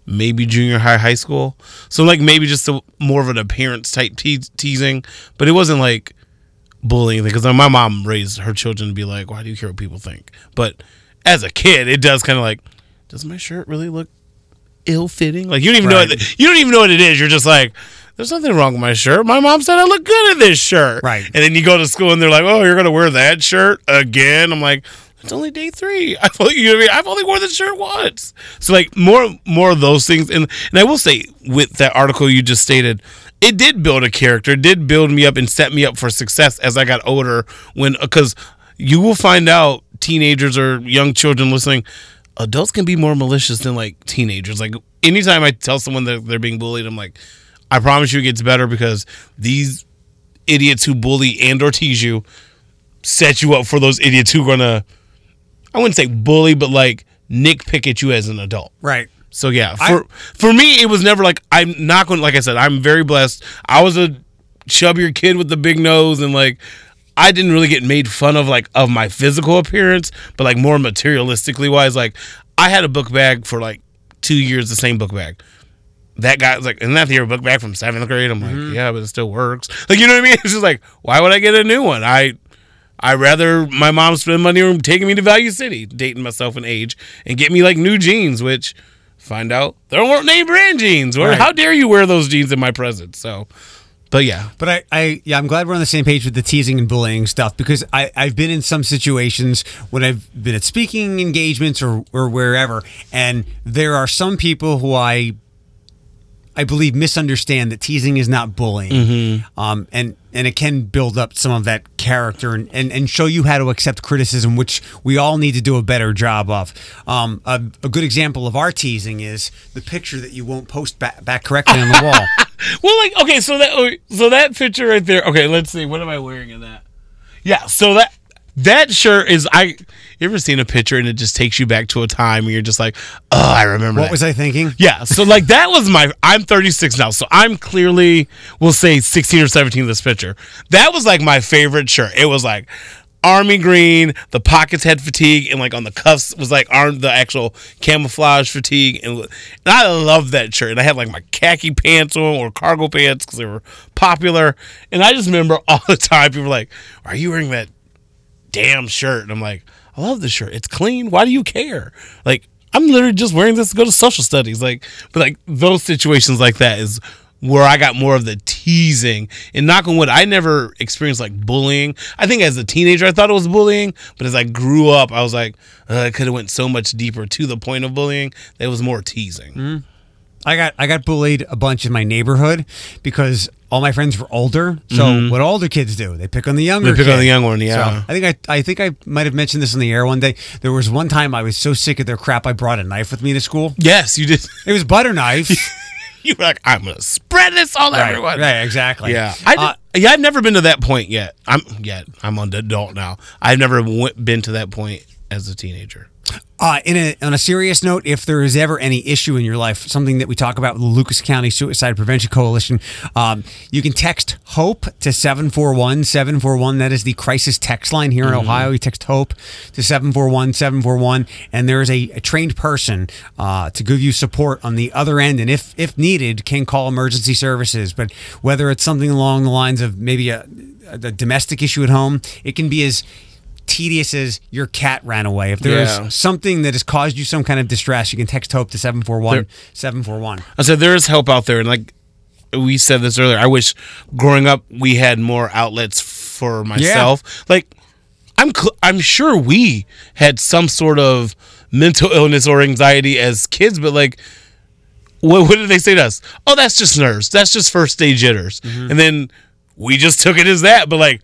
maybe junior high, high school. So like maybe just a, more of an appearance type te- teasing, but it wasn't like bullying because my mom raised her children to be like, why do you care what people think? But as a kid, it does kind of like, does my shirt really look ill fitting? Like you don't even know Right. what, you don't even know what it is. You're just like. There's nothing wrong with my shirt. My mom said I look good in this shirt. Right. And then you go to school and they're like, "Oh, you're gonna wear that shirt again?" I'm like, "It's only day three. I've only, you know I mean? I've only worn this shirt once." So like more more of those things. And and I will say with that article you just stated, it did build a character. Did build me up and set me up for success as I got older. When because you will find out teenagers or young children listening, adults can be more malicious than like teenagers. Like anytime I tell someone that they're being bullied, I'm like, I promise you it gets better because these idiots who bully and or tease you set you up for those idiots who are gonna I wouldn't say bully, but like nick pick at you as an adult. Right. So yeah, I- for for me it was never like I'm not going like I said, I'm very blessed. I was a chubbier kid with the big nose and like I didn't really get made fun of like of my physical appearance, but like more materialistically wise, like I had a book bag for like two years, the same book bag. That guy was like, isn't that your book bag from seventh grade? I'm like, mm-hmm. yeah, but it still works. Like, you know what I mean? It's just like, why would I get a new one? I I rather my mom spend money on taking me to Value City, dating myself in age, and get me like new jeans, which find out there weren't name brand jeans. Or Right. how dare you wear those jeans in my presence? So, but yeah, But I, I, yeah, I'm glad we're on the same page with the teasing and bullying stuff because I, I've been in some situations when I've been at speaking engagements or, or wherever, and there are some people who I, I believe misunderstand that teasing is not bullying, Mm-hmm. um, and and it can build up some of that character and, and, and show you how to accept criticism, which we all need to do a better job of. Um, a, a good example of our teasing is the picture that you won't post back, back correctly on the wall. well, like okay, so that okay, so that picture right there. Okay, let's see. What am I wearing in that? Yeah, so that that shirt is I. You ever seen a picture and it just takes you back to a time and you're just like, oh, I remember. What that. was I thinking? Yeah, so like that was my. I'm 36 now, so I'm clearly, we'll say 16 or 17. in This picture, that was like my favorite shirt. It was like army green. The pockets had fatigue, and like on the cuffs was like arm the actual camouflage fatigue, and, and I love that shirt. And I had like my khaki pants on or cargo pants because they were popular. And I just remember all the time people were like, "Are you wearing that damn shirt?" And I'm like, "I love this shirt. It's clean. Why do you care?" Like. I'm literally just wearing this to go to social studies. Like, but like those situations like that is where I got more of the teasing. And knock on wood, I never experienced like bullying. I think as a teenager, I thought it was bullying, but as I grew up, I was like, uh, it could have went so much deeper to the point of bullying. That it was more teasing. Mm. I got I got bullied a bunch in my neighborhood because all my friends were older. So Mhm. what older kids do, they pick on the younger. They pick on the young one, yeah. So I think I I think I might have mentioned this in the air one day. There was one time I was so sick of their crap, I brought a knife with me to school. Yes, you did. It was butter knife. you were like, I'm gonna spread this all Right, everyone. right, exactly. Yeah, I uh, yeah, I've never been to that point yet. I'm yet. I'm an adult now. I've never went, been to that point as a teenager. Uh, in a, on a serious note, if there is ever any issue in your life, something that we talk about with the Lucas County Suicide Prevention Coalition, um, you can text HOPE to 741 741. That is the crisis text line here in Mhm. Ohio. You text HOPE to 741 741, and there is a, a trained person uh, to give you support on the other end. And if, if needed, can call emergency services. But whether it's something along the lines of maybe a, a domestic issue at home, it can be as tedious as your cat ran away. If there's Yeah. something that has caused you some kind of distress, you can text HOPE to 741 There- 741. I said there is help out there, and like we said this earlier, I wish growing up we had more outlets for myself. Like I'm, cl- I'm sure we had some sort of mental illness or anxiety as kids, but like. What, what did they say to us? Oh, that's just nerves. That's just first stage jitters. Mm-hmm. And then we just took it as that. But like,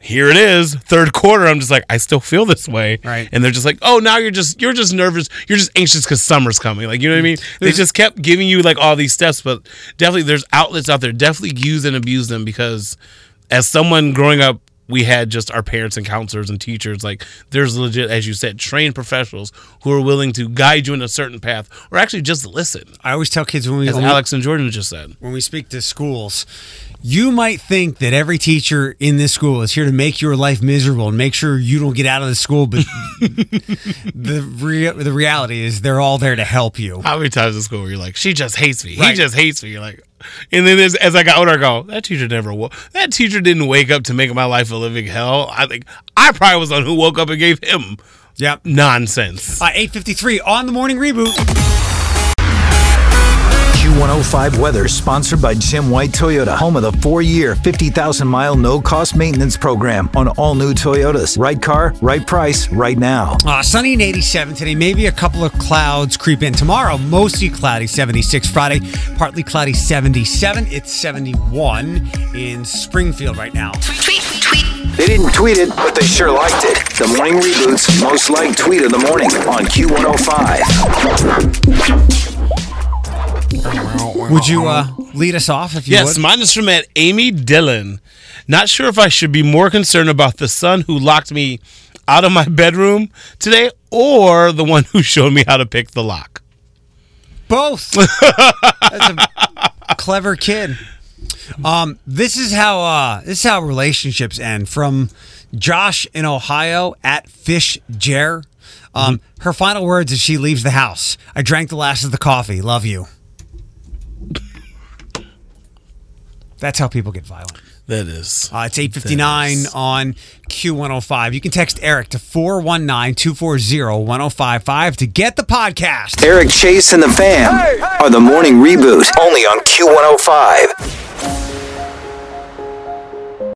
here it is, third quarter. I'm just like, I still feel this way. Right. And they're just like, oh, now you're just you're just nervous. You're just anxious because summer's coming. Like, you know what I mean? They just kept giving you like all these steps, but definitely there's outlets out there. Definitely use and abuse them because as someone growing up, we had just our parents and counselors and teachers. Like, there's legit, as you said, trained professionals who are willing to guide you in a certain path or actually just listen. I always tell kids when we As when we- Alex and Jordan just said. when we speak to schools, you might think that every teacher in this school is here to make your life miserable and make sure you don't get out of the school, but the rea- the reality is they're all there to help you. How many times in school were you like, she just hates me. He Right. just hates me. You're like, and then as, as I got older, I go, that teacher never woke. That teacher didn't wake up to make my life a living hell. I think I probably was the one who woke up and gave him Yep. nonsense. Uh, 853 on the morning reboot. Q105 weather sponsored by Jim White Toyota, home of the four year, 50,000 mile no cost maintenance program on all new Toyotas. Right car, right price, right now. Uh, sunny and 87 today. Maybe a couple of clouds creep in. Tomorrow, mostly cloudy, 76. Friday, partly cloudy, 77. It's 71 in Springfield right now. Tweet, tweet, tweet. They didn't tweet it, but they sure liked it. The morning reboot's most liked tweet of the morning on Q105. Would you uh, lead us off if you Yes, would? mine is from at Amy Dillon. Not sure if I should be more concerned about the son who locked me out of my bedroom today or the one who showed me how to pick the lock. Both. That's a clever kid. Um, this is how uh, this is how relationships end. From Josh in Ohio at Fish Jer. Um, Her final words as she leaves the house: "I drank the last of the coffee. Love you." That's how people get violent. That is. Uh, it's 859 on Q105. You can text Eric to 419 240 1055 to get the podcast. Eric Chase and the fam are the morning reboot only on Q105.